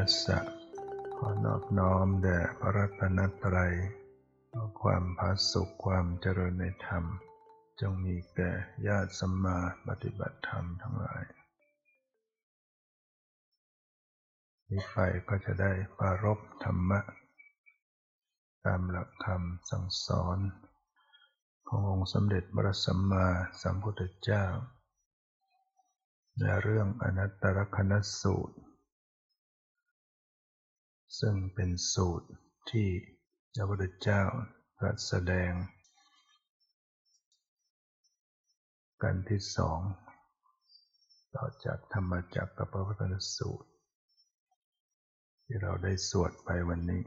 นัตยัสสะขอนอบน้อมแด่พระรัตนตรัยขอความผาสุขความเจริญในธรรม จงมีแก่ญาติสัมมาปฏิบัติธรรมทั้งหลายนี้ไปก็จะได้ปารบธรรมะ ตามหลักคำสั่งสอน ขององค์สมเด็จพระสัมมาสัมพุทธเจ้าในเรื่องอนัตตลกนัสูตร ซึ่งเป็นสูตรที่พระพุทธเจ้าตรัสแสดง กันที่สองต่อจากธรรมจักรกับพระพุทธสูตร ที่เราได้สวดไปวันนี้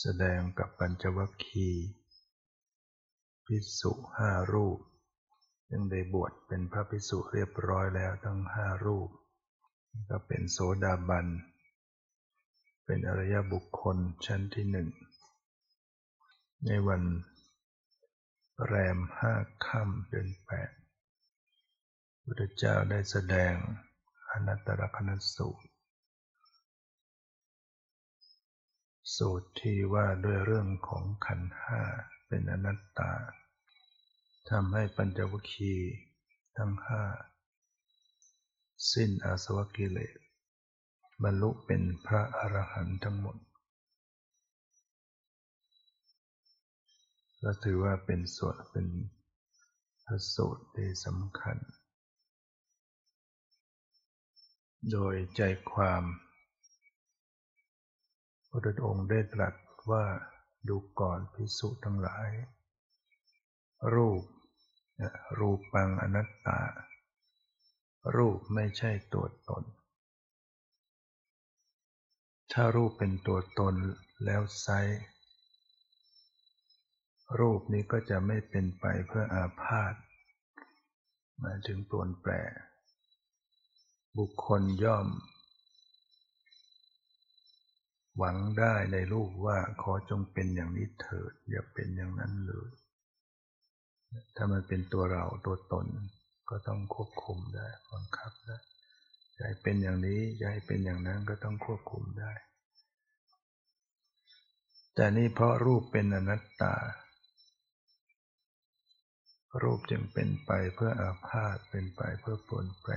แสดงกับปัญจวัคคีย์พิสุห้ารูป ซึ่งได้บวชเป็นพระภิกษุเรียบร้อยแล้วทั้งห้ารูป ก็เป็นโสดาบัน เป็นอริยบุคคลชั้นที่หนึ่ง ในวันแรมห้าค่ำเดือนแปดพุทธเจ้าได้แสดงอนัตตลกนัสูตร สูตรที่ว่าด้วยเรื่องของขันห้าเป็นอนัตตาทำให้ปัญจวัคคีทั้งห้า สิ้นอาสวะกิเลสบรรลุเป็นพระอรหันต์ทั้งหมดก็ถือว่าเป็นส่วนเป็นพระสูตรที่สำคัญ โดยใจความพระองค์ได้ตรัสว่าดูก่อนพิสุทั้งหลาย รูปรูปังอนัตตา รูปไม่ใช่ตัวตน ถ้ารูปเป็นตัวตนแล้วไซรูปนี้ก็จะไม่เป็นไปเพื่ออาพาธหมายถึงปลนแปรบุคคลย่อม หวังได้ในรูปว่าขอจงเป็นอย่างนี้เถิด อย่าเป็นอย่างนั้นเลย ถ้ามันเป็นตัวเราตัวตน ก็ต้องควบคุมได้บังคับได้จะให้เป็นอย่างนี้จะให้เป็นอย่างนั้นก็ต้องควบคุมได้ แต่นี่เพราะรูปเป็นอนัตตา รูปจึงเป็นไปเพื่ออาพาธเป็นไปเพื่อปลนแปร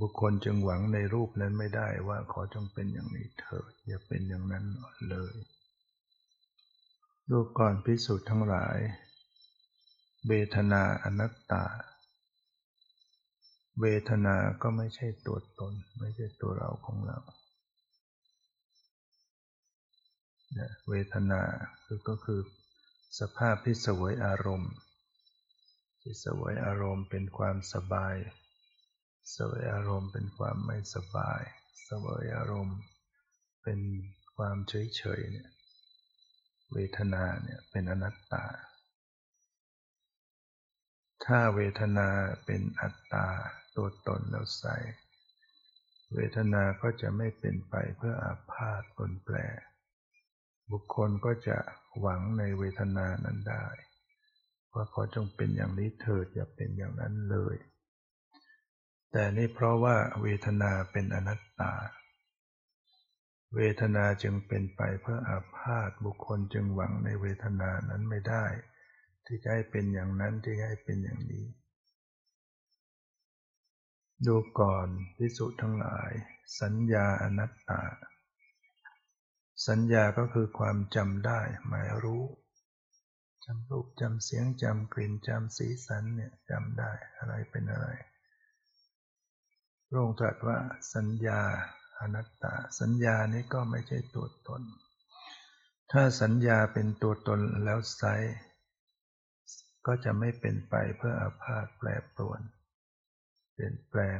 บุคคลจึงหวังในรูปนั้นไม่ได้ว่าขอจงเป็นอย่างนี้เถิดอย่าเป็นอย่างนั้นเลยดูก่อนพิสูจน์ทั้งหลาย เวทนาอนัตตา เวทนาก็ไม่ใช่ตัวตน ไม่ใช่ตัวเราของเราเวทนาคือก็คือสภาพที่สวยอารมณ์ ที่สวยอารมณ์เป็นความสบาย สวยอารมณ์เป็นความไม่สบาย สวยอารมณ์ เป็นความเฉยเฉยเนี่ย เวทนาเนี่ยเป็นอนัตตา ถ้าเวทนาเป็นอัตตาตัวตนแล้วใส่ เวทนาก็จะไม่เป็นไปเพื่ออาพาธปนแปรบุคคลก็จะหวังในเวทนานั้นได้ ว่าขอจงเป็นอย่างนี้เถิดอย่าเป็นอย่างนั้นเลย แต่นี่เพราะว่าเวทนาเป็นอนัตตา เวทนาจึงเป็นไปเพื่ออาพาธบุคคลจึงหวังในเวทนานั้นไม่ได้ ที่ให้เป็นอย่างนั้นที่ให้เป็นอย่างนี้ ดูก่อนพิสุทั้งหลาย สัญญาอนัตตา สัญญาก็คือความจำได้หมายรู้จำรูปจำเสียงจำกลิ่นจำสีสันเนี่ยจำได้อะไรเป็นอะไรพระองค์ตรัสว่าสัญญาอนัตตา สัญญานี้ก็ไม่ใช่ตัวตน ถ้าสัญญาเป็นตัวตนแล้วไซ ก็จะไม่เป็นไปเพื่ออาพาธแปรปรวน เปลี่ยนแปลง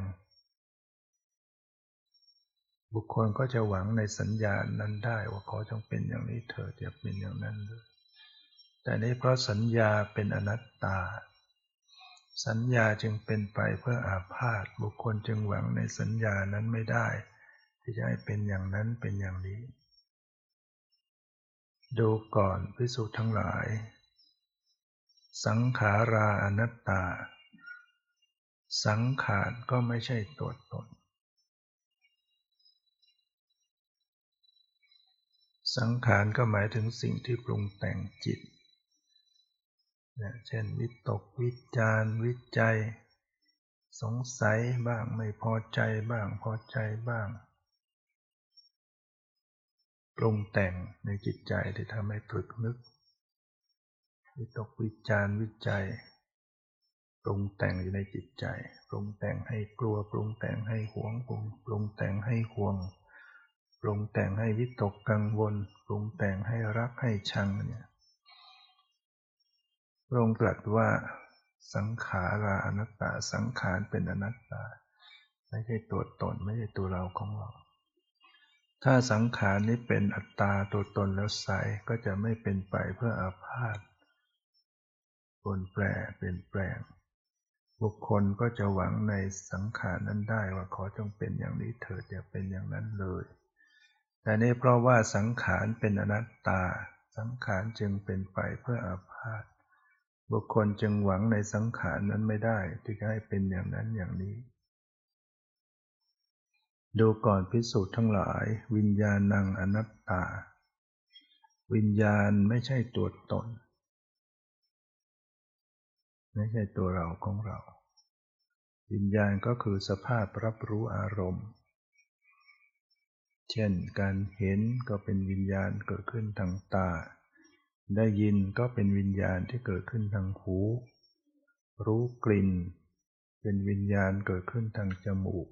บุคคลก็จะหวังในสัญญานั้นได้ว่าขอจงเป็นอย่างนี้เถิดอย่าเป็นอย่างนั้นเลยแต่นี้เพราะสัญญาเป็นอนัตตา สัญญาจึงเป็นไปเพื่ออาพาธบุคคลจึงหวังในสัญญานั้นไม่ได้ ที่จะให้เป็นอย่างนั้นเป็นอย่างนี้ ดูก่อนพิสูจน์ทั้งหลาย สังขาราอนัตตา สังขารก็ไม่ใช่ตัวตน สังขารก็หมายถึงสิ่งที่ปรุงแต่งจิต เช่น วิตก วิจารวิจัย สงสัยบ้างไม่พอใจบ้างพอใจบ้าง ปรุงแต่งในจิตใจที่ทำให้ตรึกนึก วิตกวิจารวิจัยปรุงแต่งอยู่ในจิตใจปรุงแต่งให้กลัวปรุงแต่งให้หวงปรุงปรุงแต่งให้ห่วงปรุงแต่งให้วิตกกังวลปรุงแต่งให้รักให้ชังเนี่ยพระองค์ตรัสว่าสังขาราอนัตตาสังขารเป็นอนัตตา ไม่ใช่ตัวตนไม่ใช่ตัวเราของเรา ถ้าสังขารนี้เป็นอัตตาตัวตนแล้วใสก็จะไม่เป็นไปเพื่ออาพาธ ปนแปรเปลี่ยนแปลง บุคคลก็จะหวังในสังขารนั้นได้ว่าขอจงเป็นอย่างนี้เถิดอย่าเป็นอย่างนั้นเลย แต่นี่เพราะว่าสังขารเป็นอนัตตา สังขารจึงเป็นไปเพื่ออาพาธบุคคลจึงหวังในสังขารนั้นไม่ได้ที่จะให้เป็นอย่างนั้นอย่างนี้ ดูก่อนพิสูจน์ทั้งหลาย วิญญาณังอนัตตา วิญญาณไม่ใช่ตัวตน ไม่ใช่ตัวเราของเรา วิญญาณก็คือสภาพรับรู้อารมณ์ เช่นการเห็นก็เป็นวิญญาณเกิดขึ้นทางตา ได้ยินก็เป็นวิญญาณที่เกิดขึ้นทางหู รู้กลิ่น เป็นวิญญาณเกิดขึ้นทางจมูก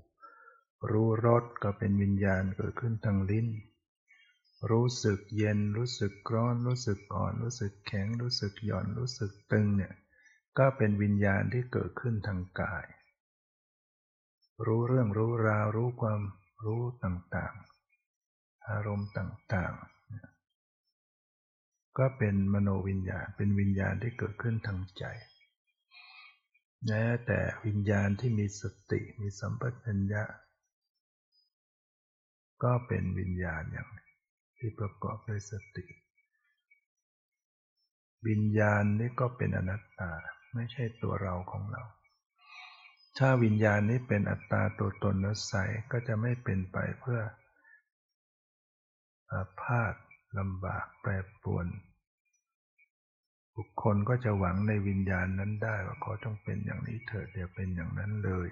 รู้รสก็เป็นวิญญาณเกิดขึ้นทางลิ้นรู้สึกเย็นรู้สึกร้อน รู้สึกอ่อน รู้สึกแข็ง รู้สึกหย่อนรู้สึกตึงเนี่ย ก็เป็นวิญญาณที่เกิดขึ้นทางกาย รู้เรื่องรู้ราวรู้ความรู้ต่างๆ อารมณ์ต่างๆ ก็เป็นมโนวิญญาณ เป็นวิญญาณที่เกิดขึ้นทางใจแม้แต่วิญญาณที่มีสติมีสัมปชัญญะ ก็เป็นวิญญาณอย่างที่ประกอบด้วยสติ วิญญาณนี้ก็เป็นอนัตตา ไม่ใช่ตัวเราของเรา ถ้าวิญญาณนี้เป็นอัตตาตัวตนแล้วใสก็จะไม่เป็นไปเพื่ออาพาธลำบากแปรปรวน บุคคลก็จะหวังในวิญญาณนั้นได้ว่าของเป็นอย่างนี้เถิดอย่าเป็นอย่างนั้นเลย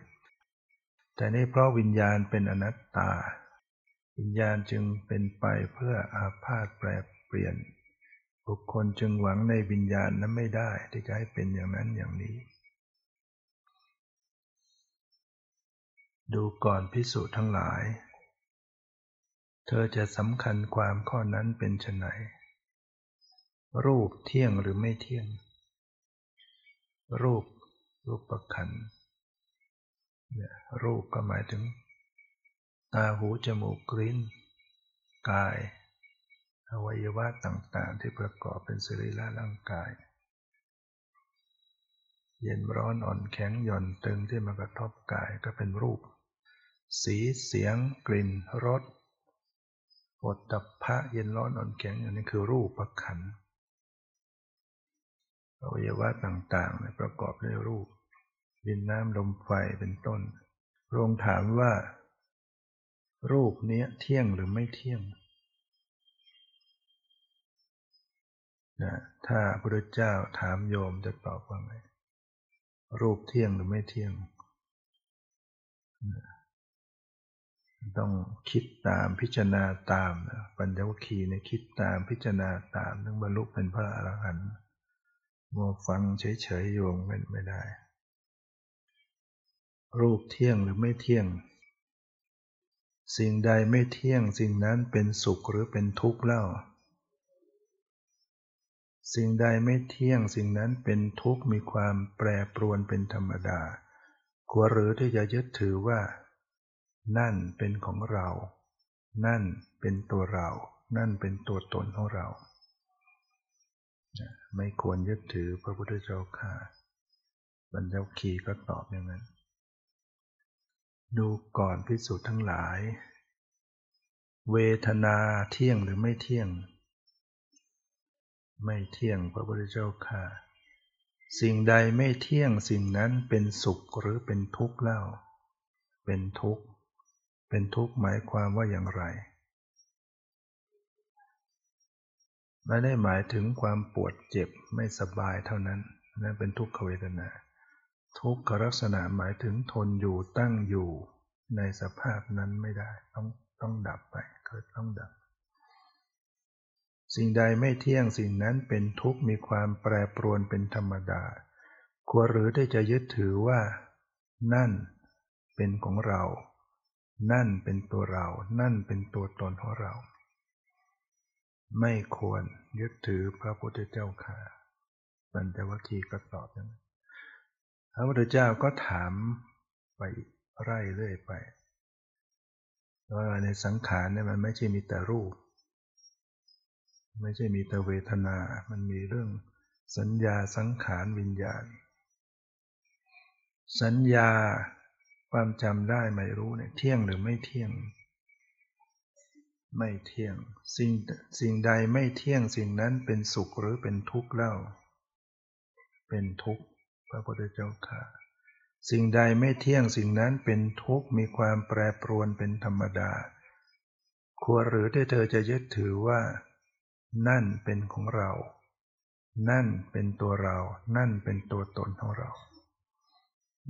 แต่นี่เพราะวิญญาณเป็นอนัตตา วิญญาณจึงเป็นไปเพื่ออาพาธแปรเปลี่ยน บุคคลจึงหวังในวิญญาณนั้นไม่ได้ที่จะให้เป็นอย่างนั้นอย่างนี้ ดูก่อนพิสูจน์ทั้งหลาย เธอจะสำคัญความข้อนั้นเป็นไฉนรูปเที่ยงหรือไม่เที่ยง รูป รูปประคันเนี่ยรูปก็หมายถึง ตาหูจมูกกลิ้นกาย อวัยวะต่างๆ ที่ประกอบเป็นสริละร่างกาย เย็นร้อนอ่อนแข็งหย่อนตึงที่มากระทบกายก็เป็นรูป สีเสียง กลิ่นรสอดตับพระเย็นร้อนอ่อนแข็งอย่างนี้คือรูปประคันอวัยวะต่างๆประกอบด้วยรูปดินน้ำลมไฟเป็นต้นโรงถามว่า รูปนี้เที่ยงหรือไม่เที่ยง นะถ้าพระพุทธเจ้าถามโยมจะตอบว่าไง รูปเที่ยงหรือไม่เที่ยงต้องคิดตามพิจารณาตามนะปัญญวคีในคิดตามพิจารณาตามต้องบรรลุเป็นพระอรหันต์มัวฟังเฉยๆโยงไม่ได้ รูปเที่ยงหรือไม่เที่ยง สิ่งใดไม่เที่ยงสิ่งนั้นเป็นสุขหรือเป็นทุกข์เล่า สิ่งใดไม่เที่ยงสิ่งนั้นเป็นทุกข์มีความแปรปรวนเป็นธรรมดาควรหรือที่จะยึดถือว่า นั่นเป็นของเรา นั่นเป็นตัวเรา นั่นเป็นตัวตนของเรา ไม่ควรยึดถือพระพุทธเจ้าค่ะ บรรเจ้าขีก็ตอบอย่างนั้น ดูก่อนพิสูจน์ทั้งหลาย เวทนาเที่ยงหรือไม่เที่ยง ไม่เที่ยงพระพุทธเจ้าค่ะ สิ่งใดไม่เที่ยงสิ่งนั้นเป็นสุขหรือเป็นทุกข์เล่า เป็นทุกข์ เป็นทุกข์หมายความว่าอย่างไรไม่ได้หมายถึงความปวดเจ็บไม่สบายเท่านั้นนั่นเป็นทุกขเวทนา ทุกขลักษณะหมายถึงทนอยู่ตั้งอยู่ในสภาพนั้นไม่ได้ ต้องต้องดับไปเกิดต้องดับ สิ่งใดไม่เที่ยงสิ่งนั้นเป็นทุกข์มีความแปรปรวนเป็นธรรมดา ควรหรือได้จะยึดถือว่า นั่นเป็นของเรา นั่นเป็นตัวเรา นั่นเป็นตัวตนของเรา ไม่ควรยึดถือพระพุทธเจ้าค่ะปัญจวัคคีย์ก็ตอบอย่างนั้นพระพุทธเจ้าก็ถามไปไร่เรื่อยไปว่าในสังขารเนี่ยมันไม่ใช่มีแต่รูป ไม่ใช่มีแต่เวทนา มันมีเรื่องสัญญาสังขารวิญญาณ สัญญาความจำได้ไม่รู้เนี่ยเที่ยงหรือไม่เที่ยง ไม่เที่ยง สิ่งสิ่งใดไม่เที่ยงสิ่งนั้นเป็นสุขหรือเป็นทุกข์เล่า เป็นทุกข์พระพุทธเจ้าค่ะ สิ่งใดไม่เที่ยงสิ่งนั้นเป็นทุกข์มีความแปรปรวนเป็นธรรมดา ควรหรือที่เธอจะยึดถือว่า นั่นเป็นของเรา นั่นเป็นตัวเรา นั่นเป็นตัวตนของเรา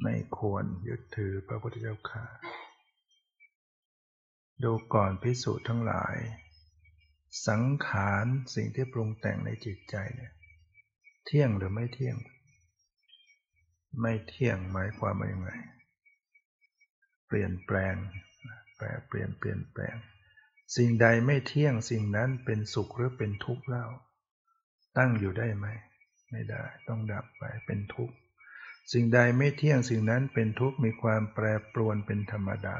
ไม่ควรยึดถือพระพุทธเจ้าค่ะ ดูก่อนพิสูจน์ทั้งหลาย สังขารสิ่งที่ปรุงแต่งในจิตใจเนี่ย เที่ยงหรือไม่เที่ยง ไม่เที่ยงหมายความว่ายังไงเปลี่ยนแปลง แปลเปลี่ยนเปลี่ยนแปลง สิ่งใดไม่เที่ยงสิ่งนั้นเป็นสุขหรือเป็นทุกข์เล่า ตั้งอยู่ได้ไหม ไม่ได้ ต้องดับไปเป็นทุกข์ สิ่งใดไม่เที่ยงสิ่งนั้นเป็นทุกข์มีความแปรปรวนเป็นธรรมดา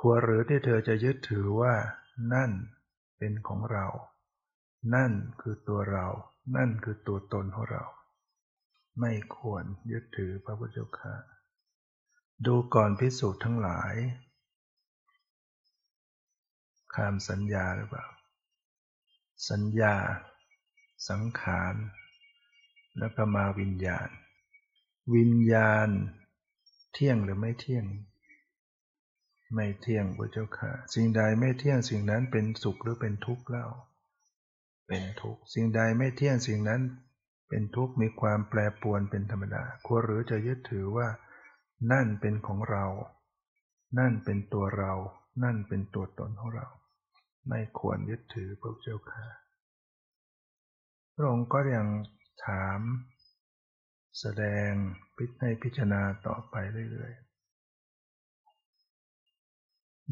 ควรหรือที่เธอจะยึดถือว่า นั่นเป็นของเรา นั่นคือตัวเรา นั่นคือตัวตนของเรา ไม่ควรยึดถือพระพุทธเจ้าค่ะดูก่อนพิสูจน์ทั้งหลาย คามสัญญาหรือเปล่า สัญญา สังขาร แล้วก็มาวิญญาณ วิญญาณ เที่ยงหรือไม่เที่ยง ไม่เที่ยงพระเจ้าค่ะ สิ่งใดไม่เที่ยงสิ่งนั้นเป็นสุขหรือเป็นทุกข์เล่า เป็นทุกข์ สิ่งใดไม่เที่ยงสิ่งนั้น เป็นทุกข์มีความแปรปรวนเป็นธรรมดา ควรหรือจะยึดถือว่า นั่นเป็นของเรา นั่นเป็นตัวเรานั่นเป็นตัวตนของเรา ไม่ควรยึดถือพระเจ้าค่ะ พระองค์ก็ยังถาม แสดงพิให้พิจารณาต่อไปเรื่อยๆ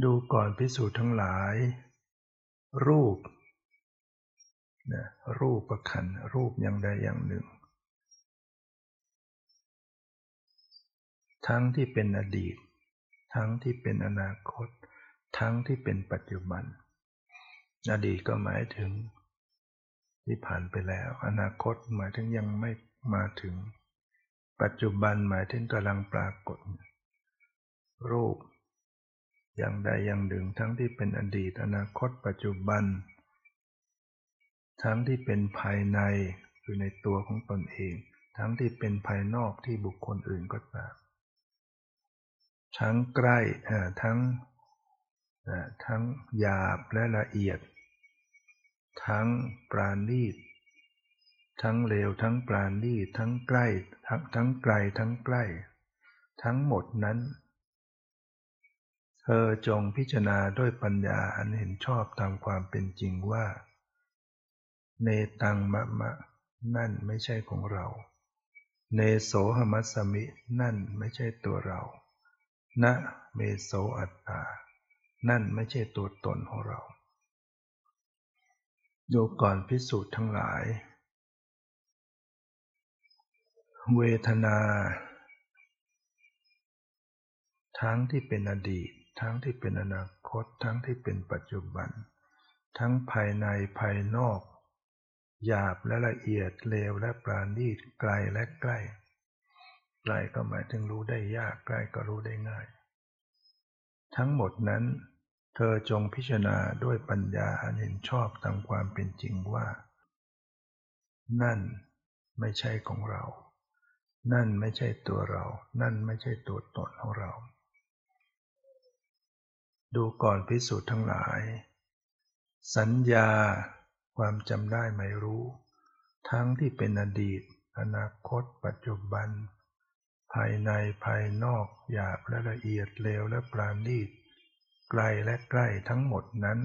ดูก่อนพิสูจน์ทั้งหลาย รูปนะรูปประคันรูปอย่างใดอย่างหนึ่ง ทั้งที่เป็นอดีต ทั้งที่เป็นอนาคต ทั้งที่เป็นปัจจุบัน อดีตก็หมายถึงที่ผ่านไปแล้ว อนาคตหมายถึงยังไม่มาถึง ปัจจุบันหมายถึงกำลังปรากฏ รูป อย่างใดอย่างหนึ่งทั้งที่เป็นอดีต อนาคต ปัจจุบัน ทั้งที่เป็นภายในคือในตัวของตนเอง ทั้งที่เป็นภายนอกที่บุคคลอื่นก็ตามทั้งใกล้ทั้งทั้งหยาบและละเอียด ทั้งปราณีตทั้งเลวทั้งปราณีตทั้งใกล้ทั้งทั้งไกลทั้งใกล้ ทั้งหมดนั้น เธอจงพิจารณาด้วยปัญญาอันเห็นชอบตามความเป็นจริงว่า เนตังมะมะ นั่นไม่ใช่ของเรา เนโสหมัสมิ นั่นไม่ใช่ตัวเรา นะเมโสอัตตา นั่นไม่ใช่ตัวตนของเรา ดูก่อนพิสูจน์ทั้งหลาย เวทนา ทั้งที่เป็นอดีต ทั้งที่เป็นอนาคต ทั้งที่เป็นปัจจุบัน ทั้งภายในภายนอก หยาบและละเอียดเลวและปราณีตไกลและใกล้ไกลก็หมายถึงรู้ได้ยากใกล้ก็รู้ได้ง่าย ทั้งหมดนั้น เธอจงพิจารณาด้วยปัญญาอันเห็นชอบตามความเป็นจริงว่า นั่นไม่ใช่ของเรา นั่นไม่ใช่ตัวเรา นั่นไม่ใช่ตัวตนของเรา ดูก่อนพิสูจน์ทั้งหลาย สัญญาความจำได้ไม่รู้ ทั้งที่เป็นอดีต อนาคต ปัจจุบัน ภายในภายนอกหยาบและละเอียดเลวและปราณีต ไกลและใกล้ทั้งหมดนั้น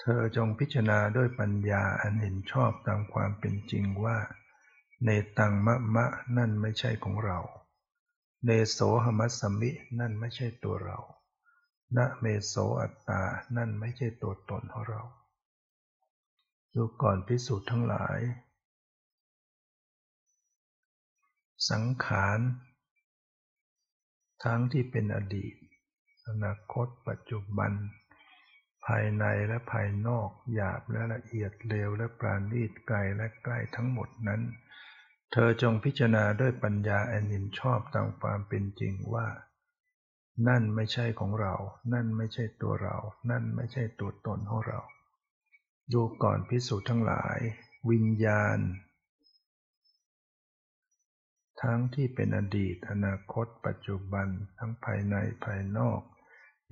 เธอจงพิจารณาด้วยปัญญาอันเห็นชอบตามความเป็นจริงว่า เนตังมะมะนั่นไม่ใช่ของเรา เนโสหมัสมิ นั่นไม่ใช่ตัวเรานะเมโสอัตตา นั่นไม่ใช่ตัวตนของเรา ดูก่อนพิสูจน์ทั้งหลาย สังขาร ทั้งที่เป็นอดีต อนาคตปัจจุบัน ภายในและภายนอกหยาบและละเอียดเลวและปราณีตไกลและใกล้ทั้งหมดนั้น เธอจงพิจารณาด้วยปัญญาอันเห็นชอบตามความเป็นจริงว่า นั่นไม่ใช่ของเรา นั่นไม่ใช่ตัวเรา นั่นไม่ใช่ตัวตนของเรา ดูก่อนพิสูจน์ทั้งหลาย วิญญาณทั้งที่เป็นอดีต อนาคต ปัจจุบัน ทั้งภายในภายนอก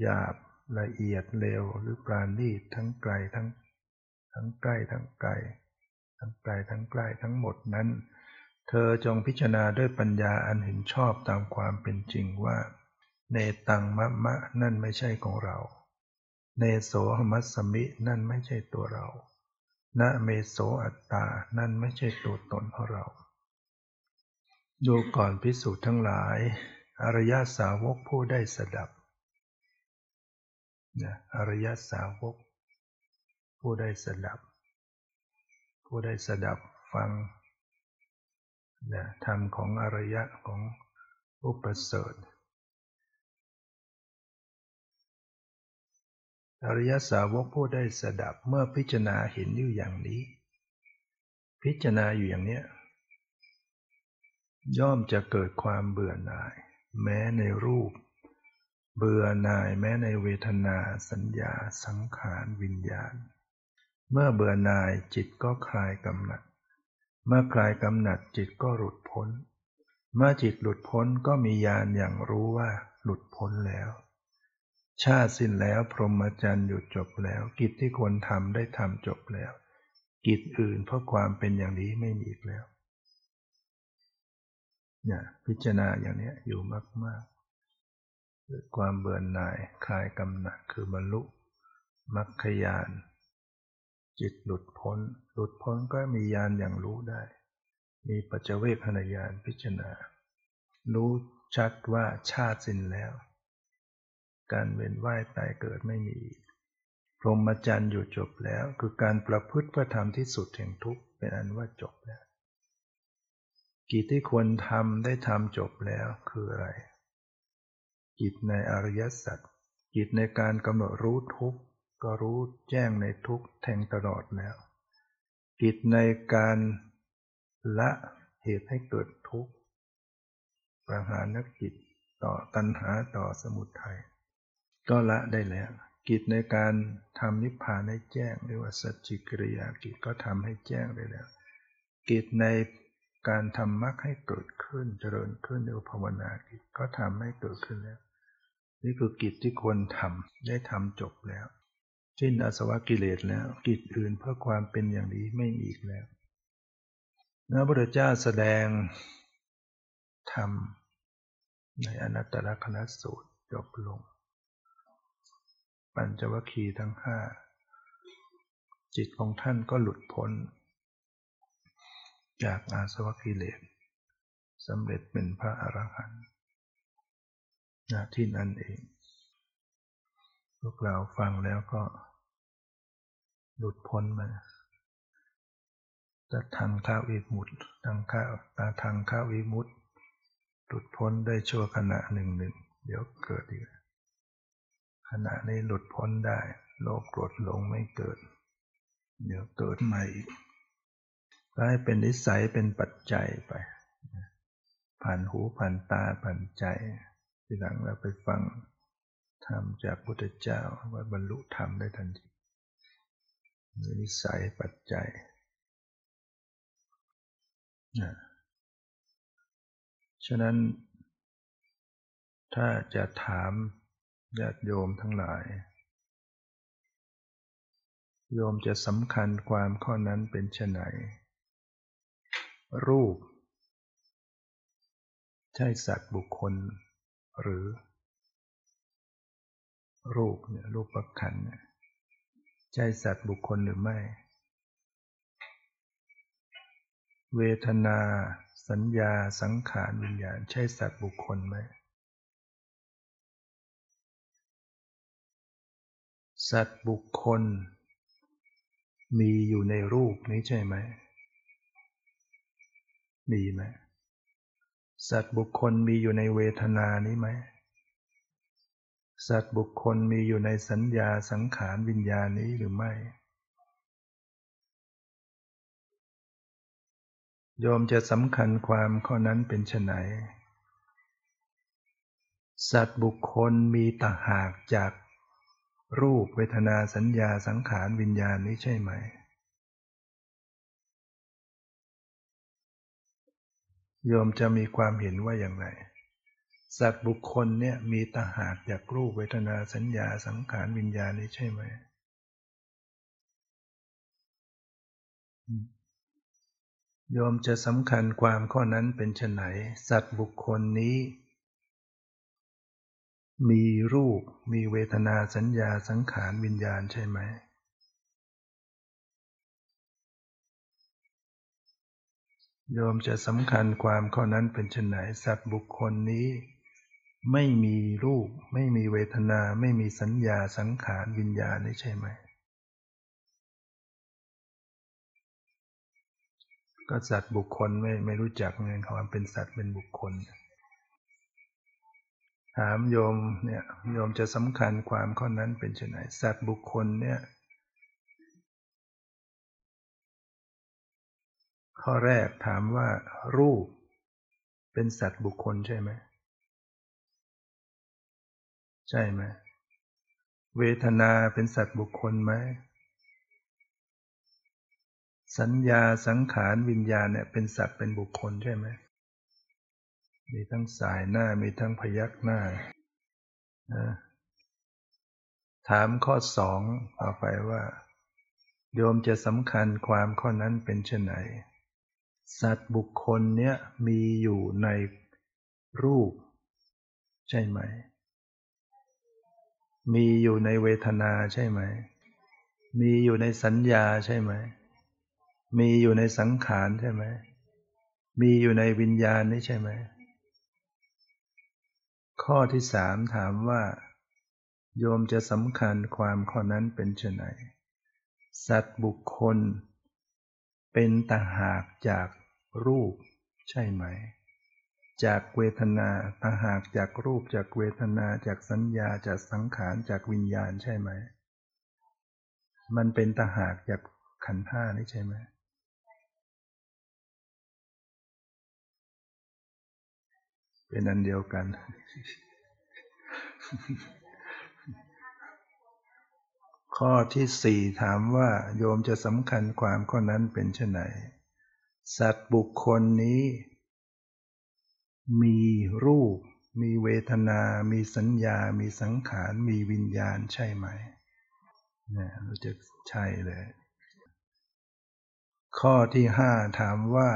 หยาบละเอียดเร็วหรือปราณีตทั้งไกลทั้งทั้งใกล้ทั้งไกล ทั้งไกลทั้งใกล้ทั้งหมดนั้น เธอจงพิจารณาด้วยปัญญาอันเห็นชอบตามความเป็นจริงว่า เนตังมะมะนั่นไม่ใช่ของเรา เนโสหมัสมินั่นไม่ใช่ตัวเรานะเมโสอัตตา นั่นไม่ใช่ตัวตนของเรา ดูก่อนพิสูจน์ทั้งหลาย อริยสาวกผู้ได้สดับ นะอริยสาวก ผู้ได้สดับ ผู้ได้สดับฟังนะธรรมของอริยะของอุปเสริฐอริยสาวกผู้ได้สดับเมื่อพิจารณาเห็นอยู่อย่างนี้ พิจารณาอยู่อย่างเนี้ยย่อมจะเกิดความเบื่อหน่าย แม้ในรูป เบื่อหน่ายแม้ในเวทนาสัญญาสังขารวิญญาณ เมื่อเบื่อหน่ายจิตก็คลายกำหนัด เมื่อคลายกำหนัดจิตก็หลุดพ้น เมื่อจิตหลุดพ้นก็มีญาณอย่างรู้ว่าหลุดพ้นแล้ว ชาติสิ้นแล้วพรหมจรรย์หยุดจบแล้ว กิจที่ควรทำได้ทำจบแล้ว กิจอื่นเพราะความเป็นอย่างนี้ไม่มีอีกแล้วเนี่ยพิจารณาอย่างนี้อยู่มาก ๆ ความเบื่อหน่ายคลายกำหนัดคือบรรลุมรรคยานจิตหลุดพ้น หลุดพ้นก็มีญาณอย่างรู้ได้ มีปัจเจเวคขณญาณพิจารณา รู้ชัดว่าชาติสิ้นแล้ว การเวียนว่ายตายเกิดไม่มีพรหมจรรย์อยู่จบแล้ว คือการประพฤติเพื่อทำที่สุดแห่งทุกข์เป็นอันว่าจบแล้ว กิจที่ควรทำได้ทำจบแล้วคืออะไร กิจในอริยสัจกิจในการกำหนดรู้ทุกข์ก็รู้แจ้งในทุกแทงตลอดแล้วกิจในการละเหตุให้เกิดทุกข์ประหารนักกิจต่อตัณหาต่อสมุทัยก็ละได้แล้ว กิจในการทำนิพพานให้แจ้งเรียกว่าสัจจิกิริยากิจก็ทำให้แจ้งได้แล้ว กิจในการทำมรรคให้เกิดขึ้นเจริญขึ้นเรียกว่าภาวนากิจก็ทำให้เกิดขึ้นแล้ว นี่คือกิจที่ควรทำได้ทำจบแล้วสิ้นอาสวะกิเลสแล้ว กิจอื่นเพื่อความเป็นอย่างนี้ไม่มีอีกแล้วพระพุทธเจ้าแสดงธรรมในอนัตตลกนัสูตรจบลง ปัญจวัคคีย์ทั้งห้าจิตของท่านก็หลุดพ้น จากอาสวะกิเลสสำเร็จเป็นพระอรหันต์ ณที่นั่นเอง พวกเราฟังแล้วก็หลุดพ้นมาจะทางข้าวอีมุดทางข้าวตาทางข้าวอีมุดหลุดพ้นได้ชั่วขณะหนึ่งหนึ่งเดี๋ยวเกิดอีกขณะนี้หลุดพ้นได้ โลภโกรธหลงไม่เกิด เดี๋ยวเกิดใหม่อีกให้เป็นนิสัยเป็นปัจจัยไป ผ่านหูผ่านตาผ่านใจ ทีหลังเราไปฟังธรรมจากพุทธเจ้าว่าบรรลุธรรมได้ทันทีนิสัยปัจจัยนะฉะนั้น ถ้าจะถามญาติโยมทั้งหลาย โยมจะสำคัญความข้อนั้นเป็นชนไฉนรูป ใช่สัตว์บุคคล หรือ รูปเนี่ยรูปประคันใช่สัตว์บุคคลหรือไม่ เวทนา สัญญาสังขารวิญญาณใช่สัตว์บุคคลไหมสัตว์บุคคล มีอยู่ในรูปนี้ใช่ไหม มีไหม สัตว์บุคคลมีอยู่ในเวทนานี้ไหม สัตว์บุคคลมีอยู่ในสัญญาสังขารวิญญาณนี้หรือไม่ โยมจะสำคัญความข้อนั้นเป็นไฉนสัตว์บุคคลมีต่างหากจากรูปเวทนาสัญญาสังขารวิญญาณนี้ใช่ไหม โยมจะมีความเห็นว่าอย่างไร สัตว์บุคคลเนี่ยมีตาหากจากรูปเวทนาสัญญาสังขารวิญญาณนี้ใช่ไหม โยมจะสำคัญความข้อนั้นเป็นไนสัตว์บุคคลนี้ มีรูปมีเวทนาสัญญาสังขารวิญญาณใช่ไหม โยมจะสำคัญความข้อนั้นเป็นชนไหนสัตว์บุคคลนี้ ไม่มีรูป ไม่มีเวทนา ไม่มีสัญญาสังขารวิญญาณนี่ใช่ไหม ก็สัตว์บุคคลไม่ไม่รู้จักเงินความเป็นสัตว์เป็นบุคคล ถามโยมเนี่ยโยมจะสำคัญความข้อนั้นเป็นชนไงสัตว์บุคคลเนี่ย ข้อแรกถามว่ารูป เป็นสัตว์บุคคลใช่ไหม ใช่ไหม เวทนาเป็นสัตว์บุคคลไหม สัญญาสังขารวิญญาณเนี่ยเป็นสัตว์เป็นบุคคลใช่ไหม มีทั้งสายหน้ามีทั้งพยักหน้าถามข้อสองต่อไปว่า โยมจะสำคัญความข้อนั้นเป็นเช่นไหน สัตว์บุคคลเนี้ยมีอยู่ในรูป ใช่ไหม มีอยู่ในเวทนาใช่ไหม มีอยู่ในสัญญาใช่ไหม มีอยู่ในสังขารใช่ไหม มีอยู่ในวิญญาณนี่ใช่ไหม ข้อที่สามถามว่า โยมจะสำคัญความข้อนั้นเป็นไนสัตว์บุคคล เป็นต่างหากจากรูปใช่ไหม จากเวทนาต่างหากจากรูปจากเวทนาจากสัญญาจากสังขารจากวิญญาณใช่ไหม มันเป็นต่างหากจากขันธ์ห้านี่ใช่ไหมเป็นอันเดียวกัน ข้อที่สี่ถามว่าโยมจะสำคัญความข้อนั้นเป็นเช่นไหนสัตว์บุคคลนี้ มีรูป มีเวทนา มีสัญญา มีสังขาร มีวิญญาณใช่ไหมนี่ยเราจะใช่เลย ข้อที่ห้าถามว่า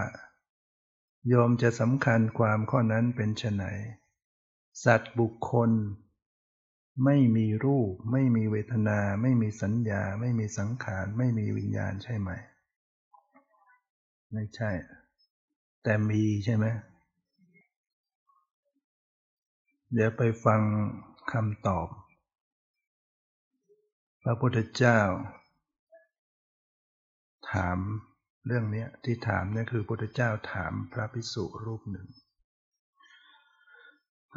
โยมจะสำคัญความข้อนั้นเป็นไฉนสัตว์บุคคล ไม่มีรูป ไม่มีเวทนา ไม่มีสัญญา ไม่มีสังขาร ไม่มีวิญญาณใช่ไหม ไม่ใช่ แต่มีใช่ไหมเดี๋ยวไปฟังคำตอบ พระพุทธเจ้า ถามเรื่องนี้ที่ถามนี่คือพระพุทธเจ้าถามพระภิกษุรูปหนึ่ง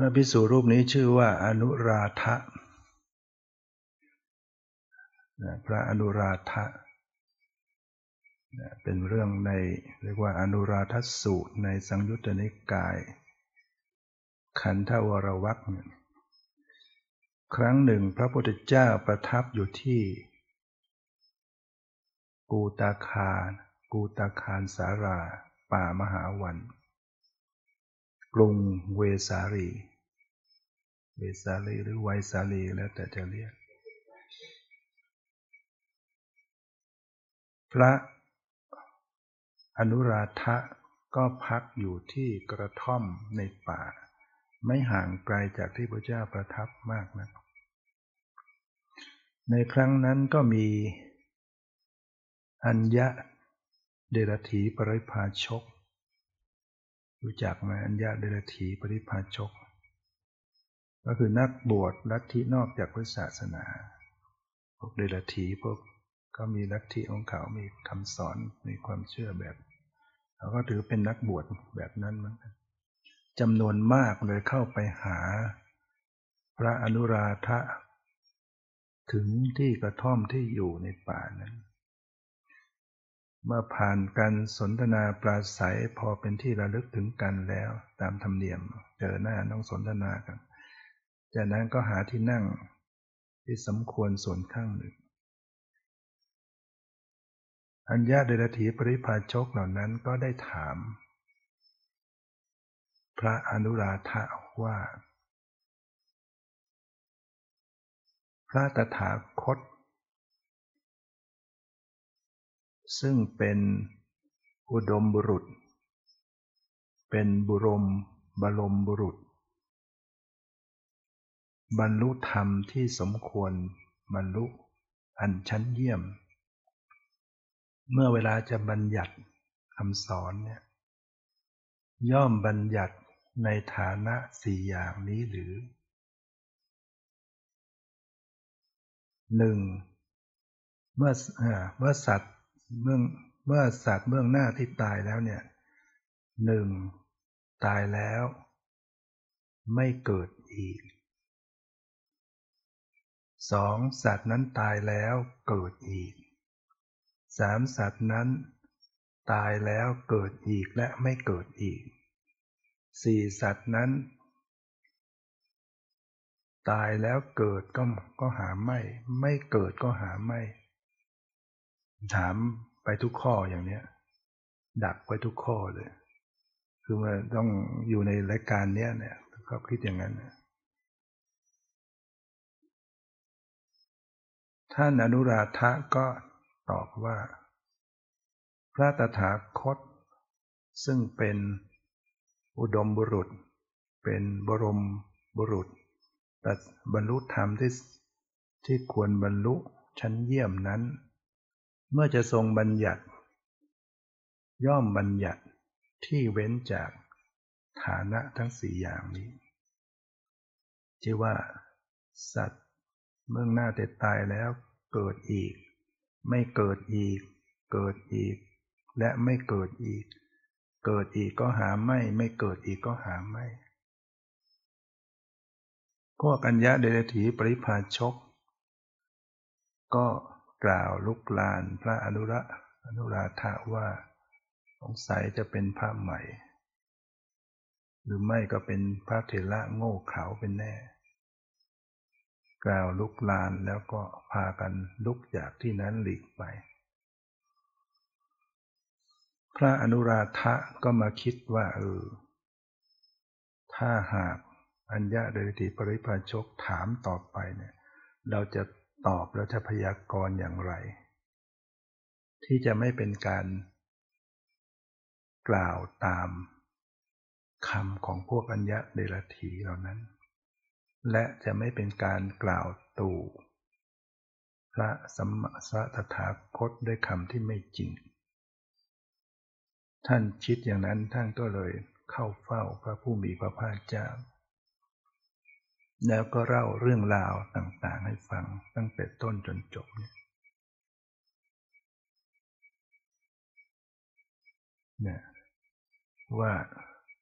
พระภิกษุรูปนี้ชื่อว่าอนุราธะพระอนุราธะเป็นเรื่องในเรียกว่าอนุราธสูตรในสังยุตตนิกาย ขันธวรวักครั้งหนึ่งพระพุทธเจ้าประทับอยู่ที่กูตาคาร กูตาคารสารา ป่ามหาวัน กรุงเวสาลี เวสาลีหรือไวสาลีแล้วแต่จะเรียก พระอนุราธะก็พักอยู่ที่กระท่อมในป่า ไม่ห่างไกลจากที่พระเจ้าประทับมากนะักในครั้งนั้นก็มีอัญญะเดรถีปริพาชก รู้จักไหมอัญญะเดรถีปริพาชก ก็คือนักบวชลัทธินอกจากพุทธศาสนาพวกเดรถีพวกก็มีลัทธิของเขา มีคำสอน มีความเชื่อแบบเขาก็ถือเป็นนักบวชแบบนั้นเหมือนกันจำนวนมากเลยเข้าไปหา พระอนุราธะถึงที่กระท่อมที่อยู่ในป่านั้น เมื่อผ่านการสนทนาปราศัยพอเป็นที่ระลึกถึงกันแล้ว ตามธรรมเนียม เจอหน้าต้องสนทนากัน จากนั้นก็หาที่นั่งที่สมควรส่วนข้างหนึ่ง อัญญาเดรถีปริพาชกเหล่านั้นก็ได้ถาม พระอนุราธะว่า พระตถาคต ซึ่งเป็นอุดมบุรุษ เป็นบุรมบรมบุรุษ บรรลุธรรมที่สมควรบรรลุอันชั้นเยี่ยม เมื่อเวลาจะบัญญัติคำสอนเนี่ยย่อมบัญญัติในฐานะสี่อย่างนี้หรือหนึ่งเมื่อเมื่อสัตว์เมื่อเมื่อสัตว์เบื้องหน้าที่ตายแล้วเนี่ยหนึ่งตายแล้ว ไม่เกิดอีก สองสัตว์นั้นตายแล้วเกิดอีกสามสัตว์นั้น ตายแล้วเกิดอีกและไม่เกิดอีกสี่สัตว์นั้น ตายแล้วเกิดก็ก็หาไม่ ไม่เกิดก็หาไม่ ถามไปทุกข้ออย่างเนี้ย ดักไว้ทุกข้อเลย คือว่าต้องอยู่ในรายการเนี้ยเนี่ยเขาคิดอย่างนั้น ท่านอนุราธะก็ตอบว่า พระตถาคต ซึ่งเป็นอุดมบุรุษ เป็นบรมบุรุษแต่บรรลุธรรมที่ที่ควรบรรลุชั้นเยี่ยมนั้น เมื่อจะทรงบัญญัติ ย่อมบัญญัติที่เว้นจากฐานะทั้งสี่อย่างนี้ชื่ว่า สัตว์เมื่อหน้าแต่ตายแล้ว เกิดอีก ไม่เกิดอีก เกิดอีก และไม่เกิดอีก เกิดอีกก็หาไม่ ไม่เกิดอีกก็หาไม่พวกอัญญาเดรถีปริพาชก ก็กล่าวลุกลานพระอนุระอนุราธาว่าสงสัยจะเป็นพระใหม่ หรือไม่ก็เป็นพระเถระโง่เขลาเป็นแน่ กล่าวลุกลานแล้วก็พากันลุกจากที่นั้นหลีกไป พระอนุราธะก็มาคิดว่าเออ ถ้าหากอัญญาเดติปริพาชกถามต่อไปเนี่ย เราจะตอบเราจะพยากรณ์อย่างไร ที่จะไม่เป็นการกล่าวตามคำของพวกอัญญาเดรถีเหล่านั้น และจะไม่เป็นการกล่าวตู่พระสัมมาสัตถาคตด้วยคำที่ไม่จริง ท่านคิดอย่างนั้นท่านก็เลยเข้าเฝ้าพระผู้มีพระภาคเจ้า แล้วก็เล่าเรื่องราวต่างๆให้ฟังตั้งแต่ต้นจนจบเนี่ยว่า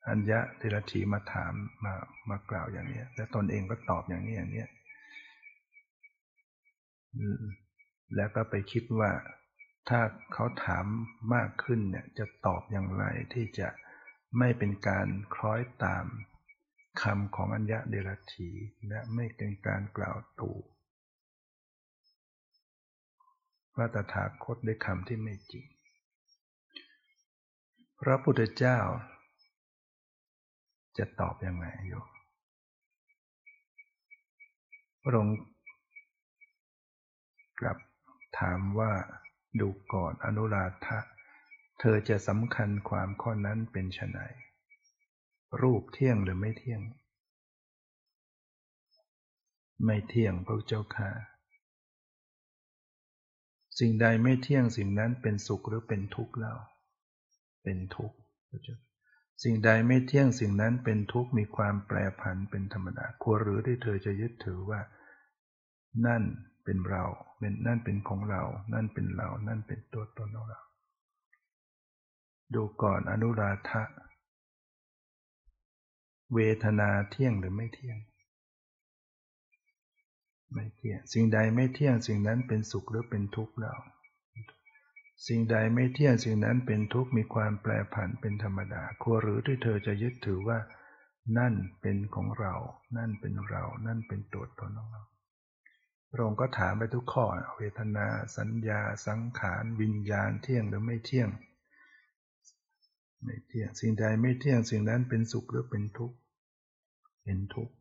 อัญญะเทระถีมาถามมามากล่าวอย่างนี้แล้วตนเองก็ตอบอย่างนี้อย่างนี้แล้วก็ไปคิดว่าถ้าเขาถามมากขึ้นเนี่ยจะตอบอย่างไรที่จะไม่เป็นการคล้อยตามคำของอัญญะเดรถีและไม่เป็นการกล่าวตู่พระตถาคตด้วยคำที่ไม่จริง พระพุทธเจ้า จะตอบยังไงโยมพระองค์กลับถามว่าดูก่อนอนุราธะเธอจะสำคัญความข้อนั้นเป็นไฉนรูปเที่ยงหรือไม่เที่ยง ไม่เที่ยงพระเจ้าค่ะ สิ่งใดไม่เที่ยงสิ่งนั้นเป็นสุขหรือเป็นทุกข์เล่า เป็นทุกข์พระเจ้า สิ่งใดไม่เที่ยงสิ่งนั้นเป็นทุกข์มีความแปรผันเป็นธรรมดาควรหรือที่เธอจะยึดถือว่า นั่นเป็นเราเป็นนั่นเป็นของเรา นั่นเป็นเรา นั่นเป็นตัวตนของเรา ดูก่อนอนุราธะเวทนาเที่ยงหรือไม่เที่ยง ไม่เที่ยง สิ่งใดไม่เที่ยงสิ่งนั้นเป็นสุขหรือเป็นทุกข์เรา สิ่งใดไม่เที่ยงสิ่งนั้นเป็นทุกข์มีความแปรผันเป็นธรรมดาควรหรือที่เธอจะยึดถือว่า นั่นเป็นของเรา นั่นเป็นเรา นั่นเป็นตัวตนของเราพระองค์ก็ถามไปทุกข้อเวทนา สัญญา สังขารวิญญาณเที่ยงหรือไม่เที่ยง ไม่เที่ยงสิ่งใดไม่เที่ยงสิ่งนั้นเป็นสุขหรือเป็นทุกข์เป็นทุกข์